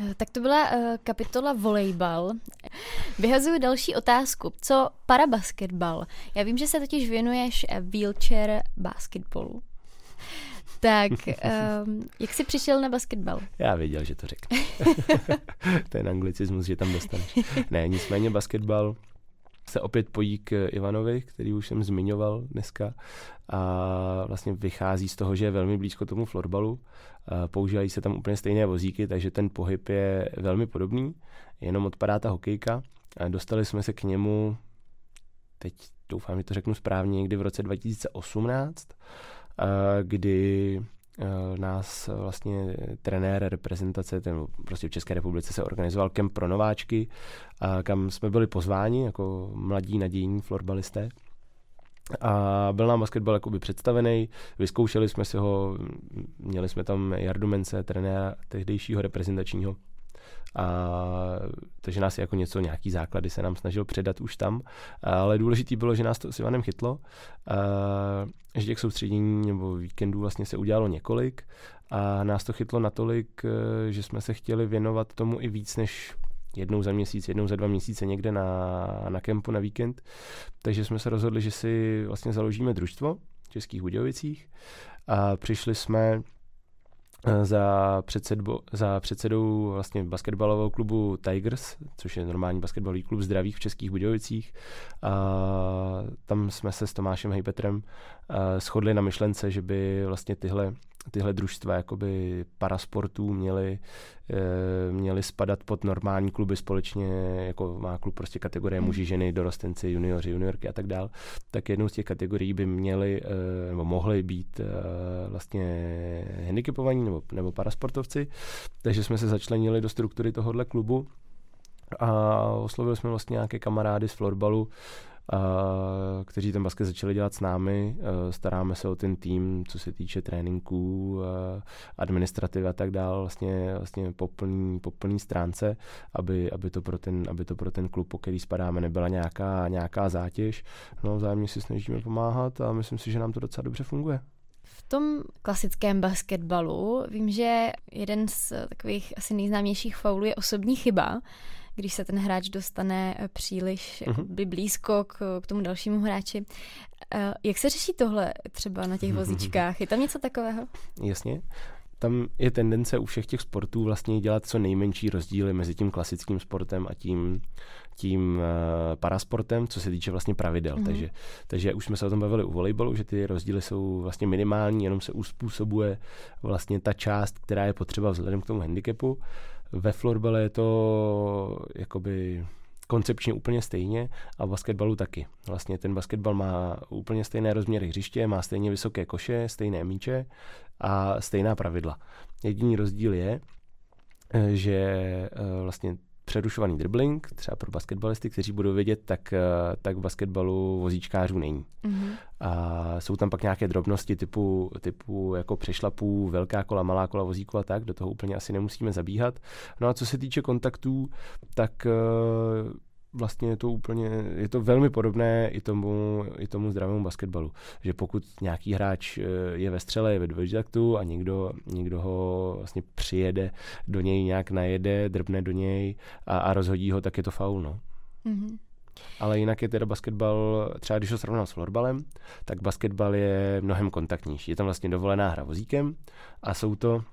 Speaker 1: Eh, tak to byla uh, kapitola volejbal. Vyhazuju další otázku. Co parabasketbal? Já vím, že se totiž věnuješ wheelchair basketballu. Tak, um, jak jsi přišel na basketbal?
Speaker 2: Já věděl, že to řekne. (laughs) Ten anglicismus, že tam dostaneš. Ne, nicméně basketbal se opět pojí k Ivanovi, který už jsem zmiňoval dneska a vlastně vychází z toho, že je velmi blízko tomu florbalu. Používají se tam úplně stejné vozíky, takže ten pohyb je velmi podobný, jenom odpadá ta hokejka. Dostali jsme se k němu, teď doufám, že to řeknu správně, někdy v roce 2018 kdy nás vlastně trenér reprezentace, ten prostě v České republice se organizoval kemp pro nováčky, kam jsme byli pozváni jako mladí nadějní florbalisté. A byl nám basketbal jakoby představený, vyzkoušeli jsme si ho, měli jsme tam Jardu Mence, trenéra tehdejšího reprezentačního. A, takže nás jako něco, nějaký základy se nám snažil předat už tam, ale důležitý bylo, že nás to s Ivanem chytlo, a, že těch soustředění nebo víkendů vlastně se udělalo několik. A nás to chytlo natolik, že jsme se chtěli věnovat tomu i víc než jednou za měsíc, jednou za dva měsíce někde na, na kempu na víkend. Takže jsme se rozhodli, že si vlastně založíme družstvo v Českých Budějovicích a přišli jsme Eh, za, předsedbo, za předsedou vlastně basketbalového klubu Tigers, což je normální basketbalový klub zdravých v Českých Budějovicích. A tam jsme se s Tomášem Hejpetrem eh, shodli na myšlence, že by vlastně tyhle tyhle družstva jakoby parasportů měly, e, měly spadat pod normální kluby společně, jako má klub prostě kategorie hmm. muži, ženy, dorostenci, junioři, juniorky a tak dál, tak jednou z těch kategorií by měly e, nebo mohly být e, vlastně handicapovaní nebo, nebo parasportovci, takže jsme se začlenili do struktury tohohle klubu a oslovili jsme vlastně nějaké kamarády z florbalu, kteří ten basket začali dělat s námi. Staráme se o ten tým, co se týče tréninků, administrativy a tak dále, vlastně, vlastně po, plný, po plný stránce, aby, aby, to pro ten, aby to pro ten klub, po který spadáme, nebyla nějaká, nějaká zátěž. No, vzájemně si snažíme pomáhat a myslím si, že nám to docela dobře funguje.
Speaker 1: V tom klasickém basketbalu vím, že jeden z takových asi nejznámějších faulů je osobní chyba když se ten hráč dostane eh, příliš uh-huh. blízko k, k tomu dalšímu hráči. Uh, jak se řeší tohle třeba na těch (laughs) vozíčkách? Je tam něco takového?
Speaker 2: Jasně tam je tendence u všech těch sportů vlastně dělat co nejmenší rozdíly mezi tím klasickým sportem a tím, tím uh, parasportem, co se týče vlastně pravidel. Mm-hmm. Takže, takže už jsme se o tom bavili u volejbalu, že ty rozdíly jsou vlastně minimální, jenom se uspůsobuje vlastně ta část, která je potřeba vzhledem k tomu handicapu. Ve florbale je to jakoby koncepčně úplně stejně a v basketbalu taky. Vlastně ten basketbal má úplně stejné rozměry hřiště, má stejně vysoké koše, stejné míče a stejná pravidla. Jediný rozdíl je, že eh, vlastně přerušovaný dribbling, třeba pro basketbalisty, kteří budou vědět, tak, eh, tak v basketbalu vozíčkářů není. Mm-hmm. A jsou tam pak nějaké drobnosti typu, typu jako přešlapů, velká kola, malá kola vozíku a tak, do toho úplně asi nemusíme zabíhat. No a co se týče kontaktů, tak eh, vlastně je to úplně, je to velmi podobné i tomu, i tomu zdravému basketbalu. Že pokud nějaký hráč eh, je ve střele, je ve dvojtaktu a někdo, někdo ho vlastně přijede do něj, nějak najede, drbne do něj a, a rozhodí ho, tak je to faul, no. Mm-hmm. Ale jinak je teda basketbal, třeba když ho srovnám s florbalem, tak basketbal je mnohem kontaktnější. Je tam vlastně dovolená hra vozíkem a jsou to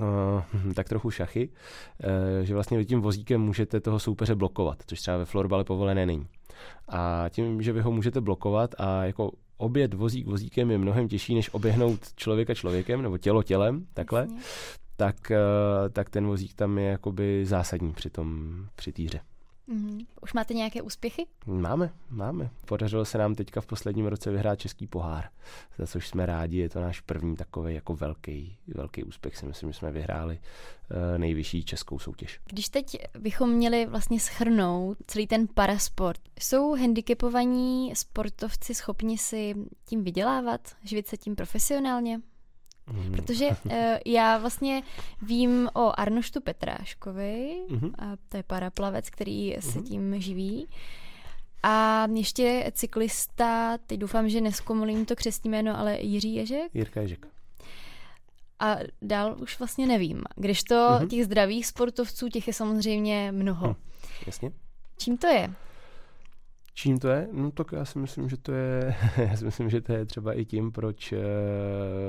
Speaker 2: Uh, tak trochu šachy, uh, že vlastně tím vozíkem můžete toho soupeře blokovat, což třeba ve florbale povolené není. A tím, že vy ho můžete blokovat a jako obět vozík vozíkem je mnohem těžší, než oběhnout člověka člověkem nebo tělo tělem, takhle, Jasně. tak, uh, tak ten vozík tam je jakoby zásadní při tom, při týře.
Speaker 1: Mm-hmm. Už máte nějaké úspěchy?
Speaker 2: Máme, máme. Podařilo se nám teďka v posledním roce vyhrát Český pohár, za což jsme rádi. Je to náš první takový jako velký, velký úspěch. Si myslím, že jsme vyhráli uh, nejvyšší českou soutěž.
Speaker 1: Když teď bychom měli vlastně schrnout celý ten parasport, jsou handicapovaní sportovci schopni si tím vydělávat, živit se tím profesionálně? Mm. Protože uh, (laughs) já vlastně vím o Arnoštu Petráškovi, mm-hmm. a to je paraplavec, který mm-hmm. se mhm. tím živí. A ještě cyklista, teď doufám, že neskomolím to křesní jméno, ale Jiří Ježek?
Speaker 2: Jirka Ježek.
Speaker 1: A dál už vlastně nevím. Když to mm-hmm. těch zdravých sportovců, těch je samozřejmě mnoho. Hm,
Speaker 2: jasně.
Speaker 1: Čím to je?
Speaker 2: Čím to je? No tak já si myslím, že to je, (laughs) já si myslím, že to je třeba i tím, proč uh,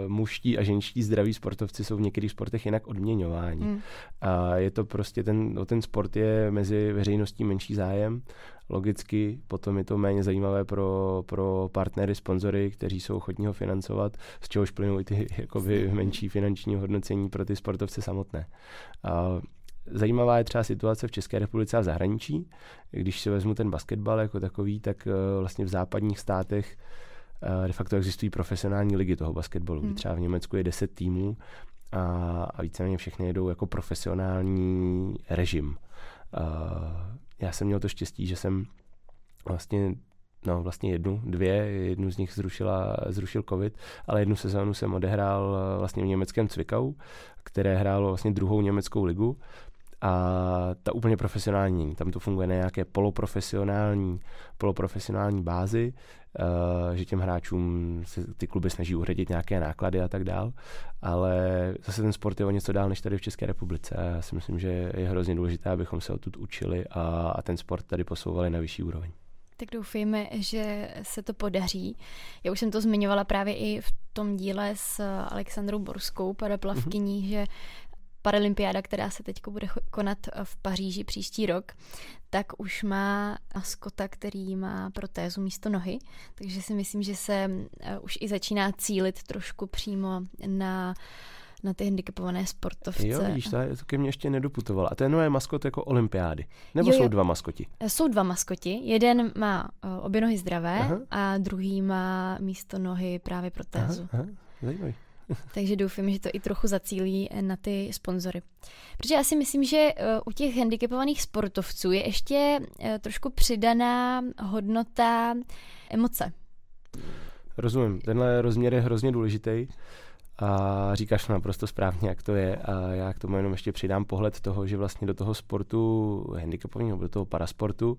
Speaker 2: muští a ženští zdraví sportovci jsou v některých sportech jinak odměňováni. Hmm. A je to prostě, ten, o ten sport je mezi veřejností menší zájem. Logicky potom je to méně zajímavé pro, pro partnery, sponzory, kteří jsou ochotní ho financovat, z čehož plynou i ty (laughs) jakoby, menší finanční hodnocení pro ty sportovce samotné. A Zajímavá je třeba situace v České republice a v zahraničí. Když si vezmu ten basketbal jako takový, tak eh, vlastně v západních státech eh, de facto existují profesionální ligy toho basketbalu. Hmm. Třeba v Německu je 10 týmů a, a víceméně všechny jedou jako profesionální režim. A já jsem měl to štěstí, že jsem vlastně no vlastně jednu, dvě, jednu z nich zrušila, zrušil covid, ale jednu sezónu jsem odehrál eh, vlastně v německém Cvikau, které hrálo vlastně druhou německou ligu a ta úplně profesionální, tam to funguje na nějaké poloprofesionální, poloprofesionální bázi, uh, že těm hráčům se ty kluby snaží uhradit nějaké náklady a tak dál, ale zase ten sport je o něco dál než tady v České republice a já si myslím, že je hrozně důležité, abychom se odtud učili a, a ten sport tady posouvali na vyšší úroveň.
Speaker 1: Tak doufejme, že se to podaří. Já už jsem to zmiňovala právě i v tom díle s Alexandrou Borskou, paraplavkyní, mm-hmm. že Paralympiáda, která se teď bude konat v Paříži příští rok, tak už má maskota, který má protézu místo nohy, takže si myslím, že se eh, už i začíná cílit trošku přímo na na ty handicapované sportovce.
Speaker 2: Jo, vidíš, to, to ke mně ještě nedoputovala. A to je nové maskot jako olympiády. Nebo jo, jsou dva maskoti?
Speaker 1: Eh, jsou dva maskoti. Jeden má obě nohy zdravé aha. a druhý má místo nohy právě protézu. Aha, aha.
Speaker 2: Zajímavý. (laughs)
Speaker 1: Takže doufám, že to i trochu zacílí na ty sponzory. Protože já si myslím, že eh, u těch handicapovaných sportovců je ještě eh, trošku přidaná hodnota emoce.
Speaker 2: Rozumím. Tenhle rozměr je hrozně důležitý a říkáš naprosto správně, jak to je a já k tomu jenom ještě přidám pohled toho, že vlastně do toho sportu handicapového, do toho parasportu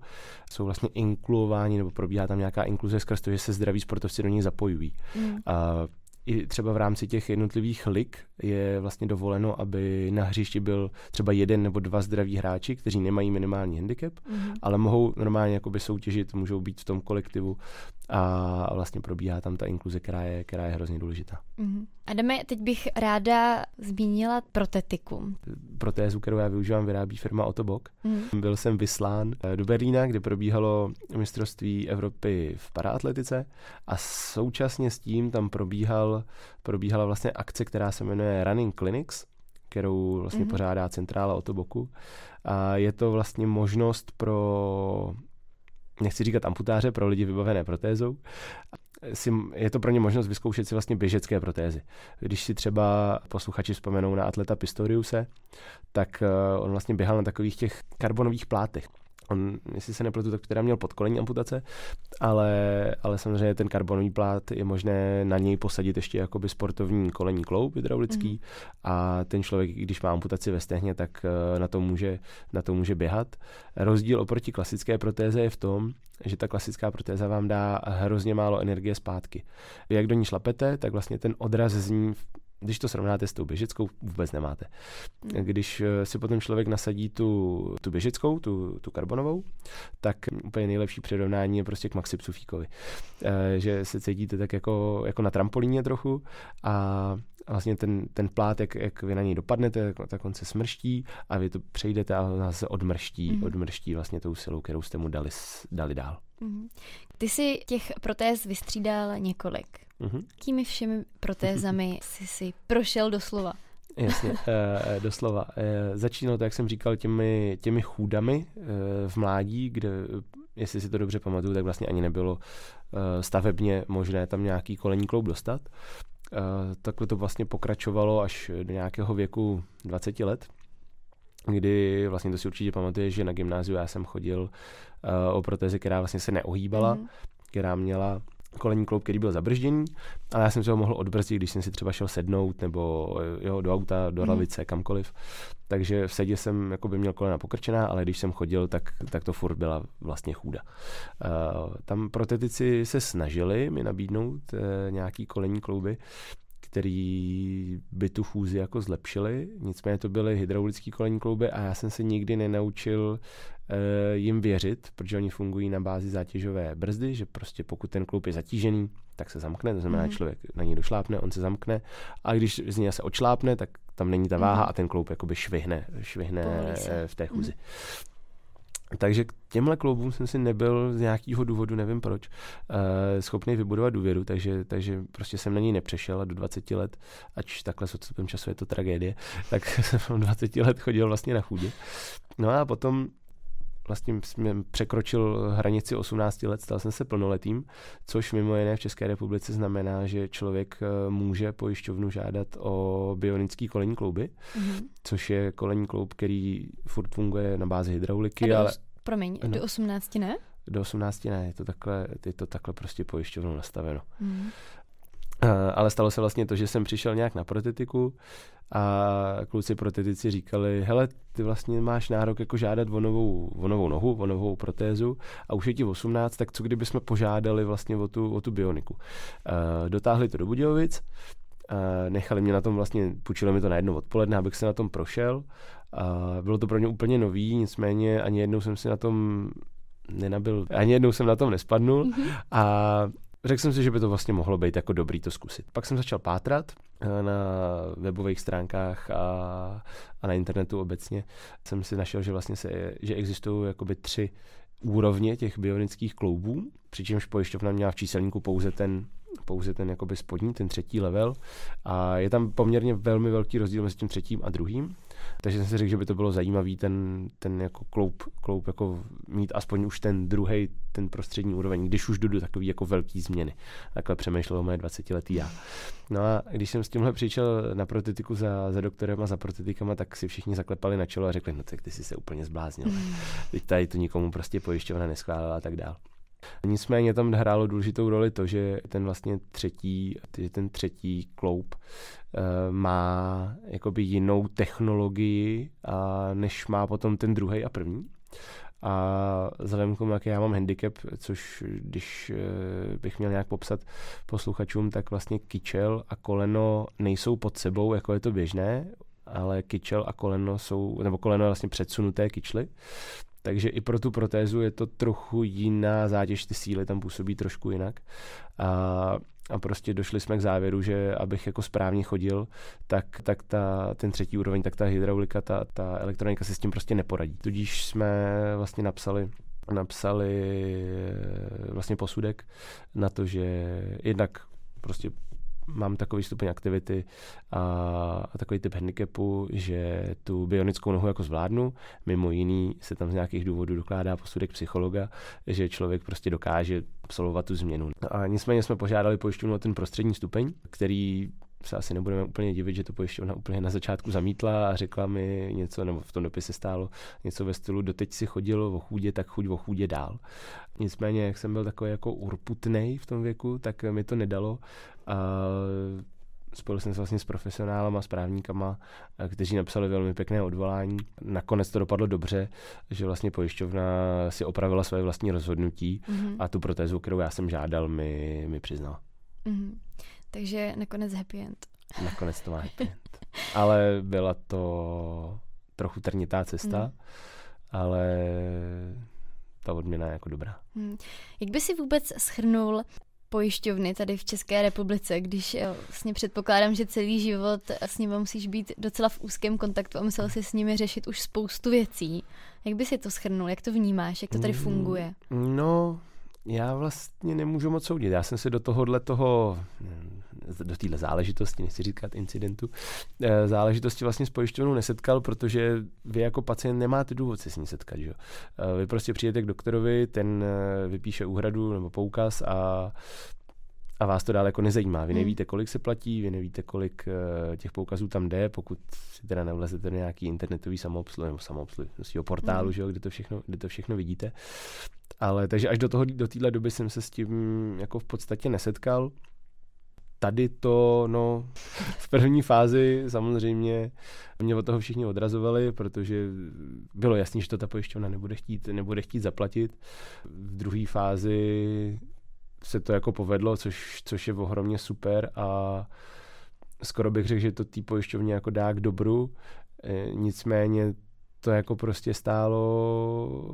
Speaker 2: jsou vlastně inkluováni nebo probíhá tam nějaká inkluze skrz to, že se zdraví sportovci do něj zapojují. Mm. A i třeba v rámci těch jednotlivých lig je vlastně dovoleno, aby na hřišti byl třeba jeden nebo dva zdraví hráči, kteří nemají minimální handicap, mm-hmm. ale mohou normálně jakoby soutěžit, můžou být v tom kolektivu a vlastně probíhá tam ta inkluze, která je, která je hrozně důležitá.
Speaker 1: Mm-hmm. Adame, teď bych ráda zmínila protetiku.
Speaker 2: Protézu, kterou já využívám, vyrábí firma Otobok. Mm-hmm. Byl jsem vyslán eh, do Berlína, kde probíhalo mistrovství Evropy v paraatletice a současně s tím tam probíhal, probíhala vlastně akce, která se jmenuje Running Clinics, kterou vlastně mm-hmm. pořádá centrála Otoboku. A je to vlastně možnost pro nechci říkat amputáře pro lidi vybavené protézou, si, je to pro ně možnost vyzkoušet si vlastně běžecké protézy. Když si třeba posluchači vzpomenou na atleta Pistoriuse, tak uh, on vlastně běhal na takových těch karbonových plátech. On, jestli se nepletu, tak teda měl podkolení amputace, ale, ale samozřejmě ten karbonový plát je možné na něj posadit ještě jakoby sportovní kolení kloub hydraulický mm. a ten člověk, když má amputaci ve stehně, tak eh, na to, může, na to může běhat. Rozdíl oproti klasické protéze je v tom, že ta klasická protéza vám dá hrozně málo energie zpátky. Jak do ní šlapete, tak vlastně ten odraz z ní když to srovnáte s tou běžeckou, vůbec nemáte. Když eh, si potom člověk nasadí tu, tu běžeckou, tu, tu karbonovou, tak úplně nejlepší přirovnání je prostě k Maxi Psufíkovi. E, že se cítíte tak jako, jako na trampolíně trochu a vlastně ten, ten plát, jak, jak vy na něj dopadnete, tak, tak on se smrští a vy to přejdete a on se odmrští, mm-hmm. odmrští vlastně tou silou, kterou jste mu dali, dali dál. Mm-hmm.
Speaker 1: Ty si těch protéz vystřídal několik. Mm-hmm. Kými všemi protézami jsi si prošel doslova?
Speaker 2: Jasně, (laughs) e, doslova. E, začínalo to, jak jsem říkal, těmi, těmi chůdami e, v mládí, kde, jestli si to dobře pamatuju, tak vlastně ani nebylo stavebně možné tam nějaký kolení kloub dostat. Takhle to vlastně pokračovalo až do nějakého věku 20 let, kdy vlastně to si určitě pamatuje, že na gymnáziu já jsem chodil uh, o protézi, která vlastně se neohýbala, mm. která měla kolení kloub, který byl zabržděný, ale já jsem se ho mohl odbrzdit, když jsem si třeba šel sednout nebo jo, do auta, do mm. lavice, kamkoliv. Takže v sedě jsem jako by měl kolena pokrčená, ale když jsem chodil, tak, tak to furt byla vlastně chůda. Uh, tam protetici se snažili mi nabídnout uh, nějaký kolení klouby, který by tu chůzi jako zlepšili. Nicméně to byly hydraulické kolení klouby a já jsem se nikdy nenaučil uh, jim věřit, protože oni fungují na bázi zátěžové brzdy, že prostě pokud ten kloub je zatížený, tak se zamkne, to znamená, mm-hmm. člověk na něj došlápne, on se zamkne a když z něj se odšlápne, tak tam není ta váha mm-hmm. a ten kloub jakoby švihne, švihne v té chůzi. Mm-hmm. Takže k těmhle klubům jsem si nebyl z nějakého důvodu, nevím proč, uh, schopný vybudovat důvěru, takže, takže prostě jsem na něj nepřešel a do 20 let, ač takhle s odstupem času je to tragédie, tak (laughs) jsem 20 let chodil vlastně na chůdě. No a potom vlastně jsem překročil hranici 18 let, stal jsem se plnoletým, což mimo jiné v České republice znamená, že člověk eh, může pojišťovnu žádat o bionický kolení klouby, mm-hmm. což je kolení kloub, který furt funguje na bázi hydrauliky, ale...
Speaker 1: Promiň, no, do 18 ne?
Speaker 2: Do 18 ne, je to takhle, je to takhle prostě pojišťovnou nastaveno. Mm. Uh, ale stalo se vlastně to, že jsem přišel nějak na protetiku a kluci protetici říkali, hele, ty vlastně máš nárok jako žádat o novou, o novou nohu, o novou protézu a už je ti 18, tak co kdyby jsme požádali vlastně o tu, o tu bioniku. Uh, dotáhli to do Budějovic, uh, nechali mě na tom vlastně, půjčili mi to na jedno odpoledne, abych se na tom prošel. Bylo to pro ně úplně nový, nicméně ani jednou jsem si na tom nenabil, ani jednou jsem na tom nespadnul mm-hmm. a řekl jsem si, že by to vlastně mohlo být jako dobrý to zkusit. Pak jsem začal pátrat eh, na webových stránkách a, a na internetu obecně. Jsem si našel, že vlastně se, že existují jakoby tři úrovně těch bionických kloubů, přičemž pojišťovna měla v číselníku pouze ten pouze ten jakoby spodní, ten třetí level a je tam poměrně velmi velký rozdíl mezi tím třetím a druhým. Takže jsem si řekl, že by to bylo zajímavý ten, ten jako kloup, kloup jako mít aspoň už ten druhý, ten prostřední úroveň, když už jdu do takový jako velký změny. Takhle přemýšlel moje 20 letý já. No a když jsem s tímhle přišel na protetiku za, za doktorem a za protetikama, tak si všichni zaklepali na čelo a řekli, no tak ty jsi se úplně zbláznil. Mm. Teď tady to nikomu prostě pojišťovna neschválila a tak dál. Nicméně tam hrálo důležitou roli to, že ten vlastně třetí, že ten třetí kloup uh, má jakoby jinou technologii, a než má potom ten druhý a první. A vzhledem k tomu, jak já mám handicap, což když uh, bych měl nějak popsat posluchačům, tak vlastně kyčel a koleno nejsou pod sebou, jako je to běžné, ale kyčel a koleno jsou, nebo koleno je vlastně předsunuté kyčly. Takže i pro tu protézu je to trochu jiná zátěž, ty síly tam působí trošku jinak. A, a prostě došli jsme k závěru, že abych jako správně chodil, tak, tak ta, ten třetí úroveň, tak ta hydraulika, ta, ta elektronika se s tím prostě neporadí. Tudíž jsme vlastně napsali napsali eh, vlastně posudek na to, že jednak prostě mám takový stupeň aktivity a, a takový typ handicapu, že tu bionickou nohu jako zvládnu. Mimo jiný se tam z nějakých důvodů dokládá posudek psychologa, že člověk prostě dokáže absolvovat tu změnu. A nicméně jsme požádali pojišťovnu o ten prostřední stupeň, který se asi nebudeme úplně divit, že to pojišťovna úplně na začátku zamítla a řekla mi něco, nebo v tom dopise stálo něco ve stylu, doteď si chodil o chůdě, tak chuť o chůdě dál. Nicméně, jak jsem byl takový jako urputnej v tom věku, tak mi to nedalo. A spojil jsem se vlastně s profesionálama, s právníkama, kteří napsali velmi pěkné odvolání. Nakonec to dopadlo dobře, že vlastně pojišťovna si opravila své vlastní rozhodnutí mm-hmm. a tu protézu, kterou já jsem žádal, mi, mi přiznal. Mm-hmm.
Speaker 1: Takže nakonec happy end.
Speaker 2: Nakonec to má happy (laughs) end. Ale byla to trochu trnitá cesta, mm. ale ta odměna je jako dobrá. Mm.
Speaker 1: Jak by si vůbec schrnul pojišťovny tady v České republice, když eh, vlastně předpokládám, že celý život s nimi musíš být docela v úzkém kontaktu a musel si s nimi řešit už spoustu věcí. Jak by si to schrnul? Jak to vnímáš? Jak to tady mm, funguje?
Speaker 2: No, já vlastně nemůžu moc soudit. Já jsem se do tohohle toho, do téhle záležitosti, nechci říkat incidentu, eh, záležitosti vlastně s pojišťovnou nesetkal, protože vy jako pacient nemáte důvod se s ní setkat. Že? Eh, vy prostě přijete k doktorovi, ten eh, vypíše úhradu nebo poukaz a a vás to dále jako nezajímá. Vy hmm. nevíte, kolik se platí, vy nevíte, kolik uh, těch poukazů tam jde, pokud si teda nevlezete do nějaký internetový samoobsluh nebo samoobsluh portálu, hmm. že jo, kde, to všechno, kde to všechno vidíte. Ale takže až do toho do téhle doby jsem se s tím jako v podstatě nesetkal. Tady to, no, v první fázi samozřejmě mě od toho všichni odrazovali, protože bylo jasné, že to ta pojišťovna nebude chtít, nebude chtít zaplatit. V druhé fázi se to jako povedlo, což, což je ohromně super a skoro bych řekl, že to té pojišťovně jako dá k dobru. E, nicméně to jako prostě stálo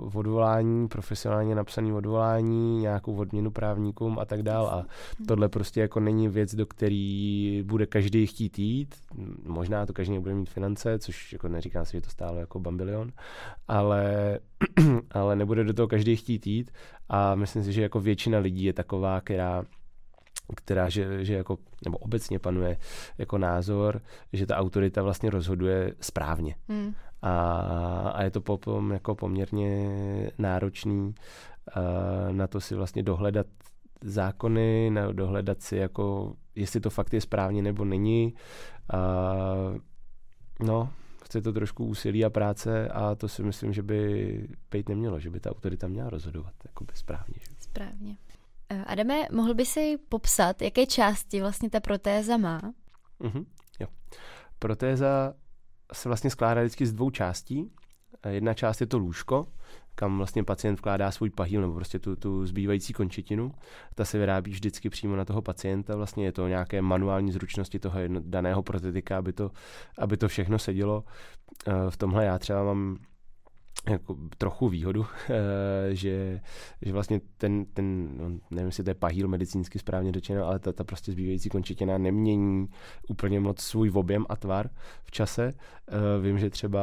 Speaker 2: v odvolání, profesionálně napsaný odvolání, nějakou odměnu právníkům a tak dál. A tohle prostě jako není věc, do který bude každý chtít jít. Možná to každý bude mít finance, což jako neříkám si, že to stálo jako bambilion, ale, (clears throat) ale nebude do toho každý chtít jít. A myslím si, že jako většina lidí je taková, která která, že, že jako, nebo obecně panuje jako názor, že ta autorita vlastně rozhoduje správně. Hmm. A, a je to potom jako poměrně náročný na to si vlastně dohledat zákony, na dohledat si jako, jestli to fakt je správně nebo není. A, no, chce to trošku úsilí a práce a to si myslím, že by být nemělo, že by ta autorita měla rozhodovat jako správně. Že?
Speaker 1: Správně. Eh, Adame, mohl by si popsat, jaké části vlastně ta protéza má?
Speaker 2: Mm-hmm, jo. Protéza se vlastně skládá vždycky z dvou částí. Eh, jedna část je to lůžko, kam vlastně pacient vkládá svůj pahýl nebo prostě tu, tu zbývající končetinu. Ta se vyrábí vždycky přímo na toho pacienta. Vlastně je to nějaké manuální zručnosti toho jedno, daného protetika, aby to, aby to všechno sedělo. Eh, v tomhle já třeba mám jako trochu výhodu, (laughs) eh, že, že vlastně ten, ten no, nevím, jestli to je pahýl medicínsky správně řečeno, ale ta, ta prostě zbývající končetina nemění úplně moc svůj objem a tvar v čase. Eh, vím, že třeba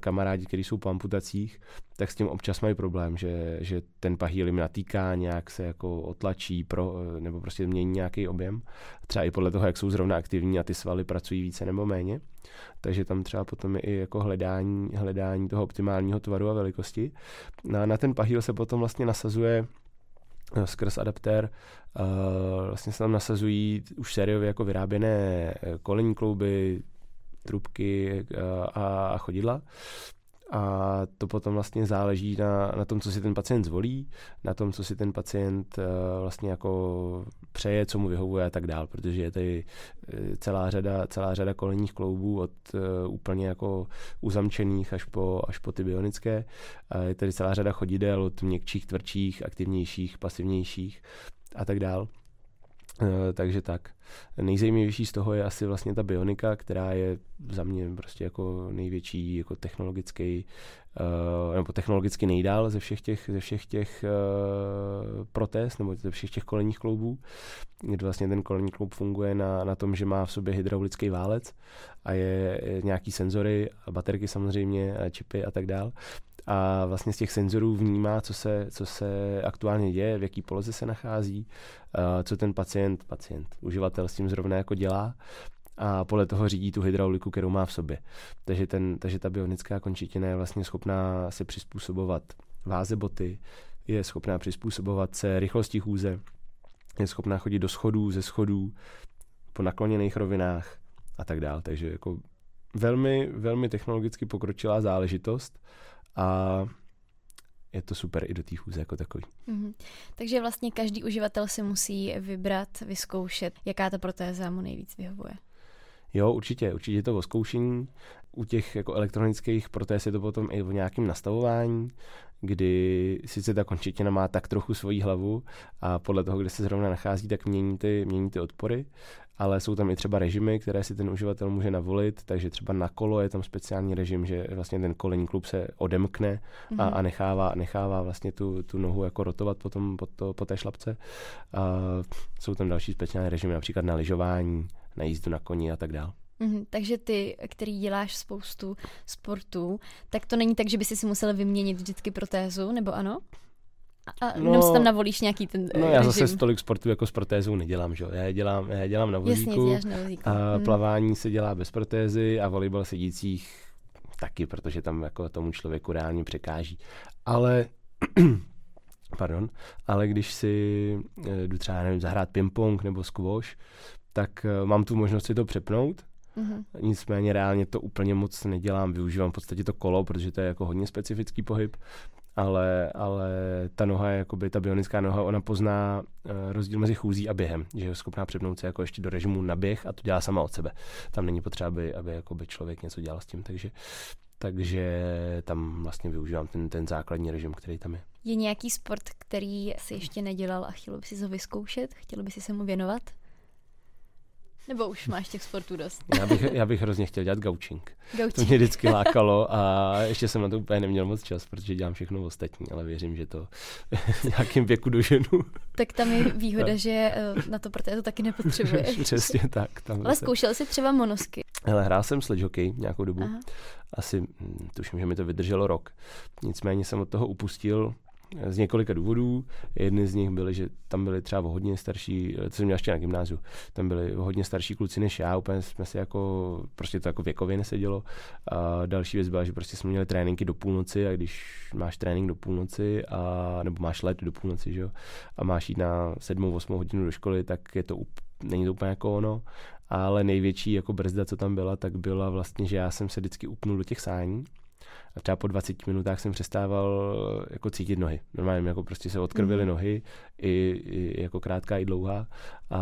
Speaker 2: kamarádi, kteří jsou po amputacích, tak s tím občas mají problém, že, že ten pahýl jim natýká, nějak se jako otlačí pro, nebo prostě mění nějaký objem. Třeba i podle toho, jak jsou zrovna aktivní a ty svaly pracují více nebo méně. Takže tam třeba potom je i jako hledání, hledání toho optimálního tvaru a velikosti. Na, na ten pahýl se potom vlastně nasazuje eh, skrz adaptér uh, vlastně se tam nasazují už sériově jako vyráběné eh, kolenní klouby, trubky a, a chodidla a to potom vlastně záleží na, na tom, co si ten pacient zvolí, na tom, co si ten pacient uh, vlastně jako přeje, co mu vyhovuje a tak dál, protože je tady eh, celá řada, celá řada kolenních kloubů od uh, úplně jako uzamčených až po, až po ty bionické. Uh, je tady celá řada chodidel od měkčích, tvrdších, aktivnějších, pasivnějších a tak dál. Eh, takže tak. Nejzajímavější z toho je asi vlastně ta bionika, která je za mě prostě jako největší jako technologický uh, nebo technologicky nejdál ze všech těch, ze všech těch uh, protéz nebo ze všech těch kolenních kloubů. Vlastně ten kolenní kloub funguje na, na tom, že má v sobě hydraulický válec a je, je nějaký senzory, baterky samozřejmě, čipy a tak dál a vlastně z těch senzorů vnímá, co se, co se aktuálně děje, v jaký poloze se nachází, co ten pacient, pacient, uživatel s tím zrovna jako dělá a podle toho řídí tu hydrauliku, kterou má v sobě. Takže, ten, takže ta bionická končetina je vlastně schopná se přizpůsobovat váze boty, je schopná přizpůsobovat se rychlosti chůze, je schopná chodit do schodů, ze schodů, po nakloněných rovinách a tak dále. Takže jako velmi, velmi technologicky pokročilá záležitost a je to super i do té chůze jako takový. Mm-hmm.
Speaker 1: Takže vlastně každý uživatel si musí vybrat, vyzkoušet, jaká ta protéza mu nejvíc vyhovuje.
Speaker 2: Jo, určitě, určitě je to o zkoušení. U těch jako elektronických protéz je to potom i o nějakém nastavování, kdy sice ta končetina má tak trochu svoji hlavu a podle toho, kde se zrovna nachází, tak mění ty, mění ty odpory, ale jsou tam i třeba režimy, které si ten uživatel může navolit, takže třeba na kolo je tam speciální režim, že vlastně ten kolení klub se odemkne mm-hmm. a, mhm. a nechává, nechává vlastně tu, tu nohu jako rotovat potom po, to, po té šlapce. A jsou tam další speciální režimy, například na lyžování, na jízdu na koni a tak dále.
Speaker 1: Mm-hmm, takže ty, který děláš spoustu sportů, tak to není tak, že by si musel vyměnit vždycky protézu, nebo ano? A no, jenom si tam navolíš nějaký ten
Speaker 2: No já režim. zase tolik sportu jako s protézou nedělám, že? Já je dělám, já dělám na vozíku.
Speaker 1: Jasně, na vozíku.
Speaker 2: A hmm. plavání se dělá bez protézy a volejbal sedících taky, protože tam jako tomu člověku reálně překáží. Ale (clears throat) pardon, ale když si eh, jdu třeba, nevím, zahrát ping-pong nebo squash, tak eh, mám tu možnost si to přepnout Mm-hmm. Nicméně reálně to úplně moc nedělám, využívám v podstatě to kolo, protože to je jako hodně specifický pohyb, ale, ale ta noha, jakoby ta bionická noha, ona pozná uh, rozdíl mezi chůzí a během, že je schopná přepnout se jako ještě do režimu na běh a to dělá sama od sebe. Tam není potřeba, aby, aby jakoby člověk něco dělal s tím, takže takže tam vlastně využívám ten, ten základní režim, který tam je.
Speaker 1: Je nějaký sport, který si ještě nedělal a chtěl by si ho vyzkoušet? Chtěl by si se mu věnovat? Nebo už máš těch sportů dost?
Speaker 2: já, bych, já bych hrozně chtěl dělat gaučing. gaučing. To mě vždycky lákalo a ještě jsem na to úplně neměl moc čas, protože dělám všechno ostatní, ale věřím, že to (laughs) v nějakém věku doženu.
Speaker 1: Tak tam je výhoda, tak. že eh, na to to taky nepotřebuješ. (laughs)
Speaker 2: Přesně tak. Tam
Speaker 1: ale zkoušel jsi třeba monosky?
Speaker 2: Ale hrál jsem sledge hockey nějakou dobu. Aha. Asi, hm, tuším, že mi to vydrželo rok. Nicméně jsem od toho upustil, z několika důvodů. Jedny z nich byly, že tam byli třeba hodně starší, co jsem měl ještě na gymnáziu, tam byli hodně starší kluci než já, úplně jsme si jako, prostě to jako věkově nesedělo. A další věc byla, že prostě jsme měli tréninky do půlnoci a když máš trénink do půlnoci a, nebo máš let do půlnoci, že jo, a máš jít na sedmou, osmou hodinu do školy, tak je to, není to úplně jako ono ale největší jako brzda, co tam byla, tak byla vlastně, že já jsem se vždycky upnul do těch sání a třeba po 20 minutách jsem přestával jako cítit nohy. Normálně jako prostě se odkrvily mm. nohy, i, i, jako krátká, i dlouhá. A,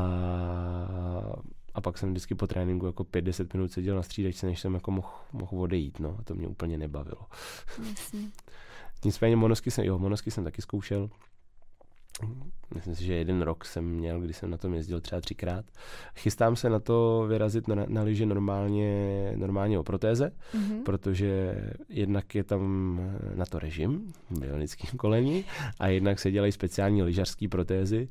Speaker 2: a pak jsem vždycky po tréninku jako 5-10 minut seděl na střídačce, než jsem jako mohl, mohl odejít. No. A to mě úplně nebavilo. Jasně. Nicméně monosky jsem, jo, monosky jsem taky zkoušel. Myslím si, že jeden rok jsem měl, kdy jsem na tom jezdil třeba třikrát. Chystám se na to vyrazit na, na lyže normálně, normálně o protéze, mm-hmm. protože jednak je tam na to režim, bionickým koleni, a jednak se dělají speciální lyžařské protézy,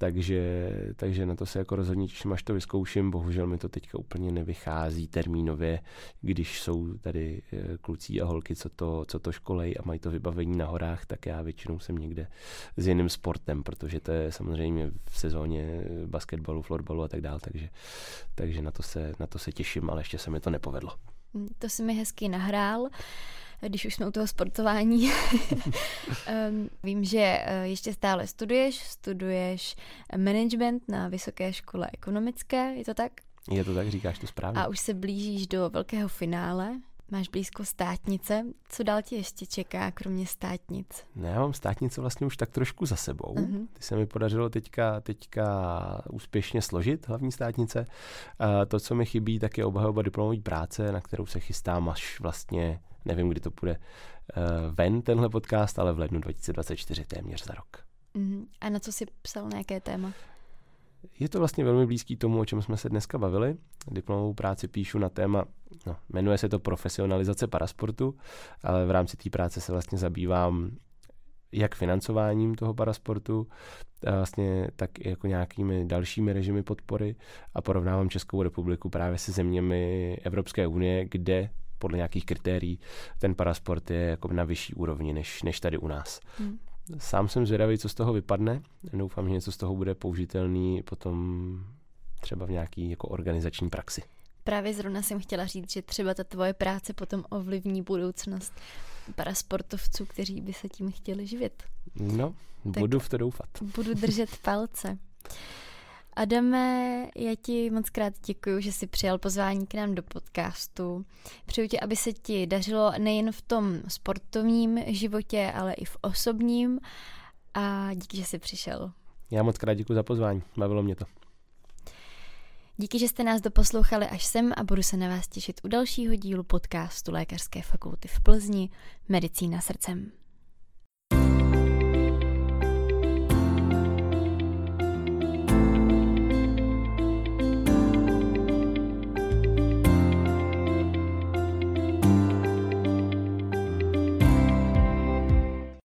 Speaker 2: takže, takže na to se jako rozhodně těším, až to vyzkouším. Bohužel mi to teďka úplně nevychází termínově, když jsou tady eh, kluci a holky, co to, co to školej a mají to vybavení na horách, tak já většinou jsem někde s jiným sportem, protože to je samozřejmě v sezóně basketbalu, florbalu a tak dále, takže, takže na, to se, na to se těším, ale ještě se mi to nepovedlo.
Speaker 1: To si mi hezky nahrál když už jsme u toho sportování. (laughs) vím, že uh, ještě stále studuješ, studuješ management na Vysoké škole ekonomické, je to tak?
Speaker 2: Je to tak, říkáš to správně.
Speaker 1: A už se blížíš do velkého finále, máš blízko státnice. Co dál ti ještě čeká, kromě státnic?
Speaker 2: Ne, já mám státnice vlastně už tak trošku za sebou. Uh-huh. Ty se mi podařilo teďka, teďka úspěšně složit hlavní státnice. A to, co mi chybí, tak je obhajoba diplomové práce, na kterou se chystám až vlastně Nevím, kdy to bude uh, ven, tenhle podcast, ale v lednu 2024, téměř za rok.
Speaker 1: Uh-huh. A na co jsi psal, na jaké téma?
Speaker 2: Je to vlastně velmi blízký tomu, o čem jsme se dneska bavili. Diplomovou práci píšu na téma, no, jmenuje se to profesionalizace parasportu, ale v rámci té práce se vlastně zabývám jak financováním toho parasportu, vlastně tak i jako nějakými dalšími režimy podpory a porovnávám Českou republiku právě se zeměmi Evropské unie, kde podle nějakých kritérií ten parasport je jako na vyšší úrovni než, než tady u nás. Hmm. Sám jsem zvědavý, co z toho vypadne. Doufám, že něco z toho bude použitelný potom třeba v nějaký jako organizační praxi.
Speaker 1: Právě zrovna jsem chtěla říct, že třeba ta tvoje práce potom ovlivní budoucnost parasportovců, kteří by se tím chtěli živit.
Speaker 2: No, tak budu v to doufat.
Speaker 1: Budu držet palce. Adame, já ti moc krát děkuji, že jsi přijal pozvání k nám do podcastu. Přeju ti, aby se ti dařilo nejen v tom sportovním životě, ale i v osobním. A díky, že jsi přišel.
Speaker 2: Já moc krát děkuji za pozvání, bavilo mě to.
Speaker 1: Díky, že jste nás doposlouchali až sem a budu se na vás těšit u dalšího dílu podcastu Lékařské fakulty v Plzni Medicína srdcem.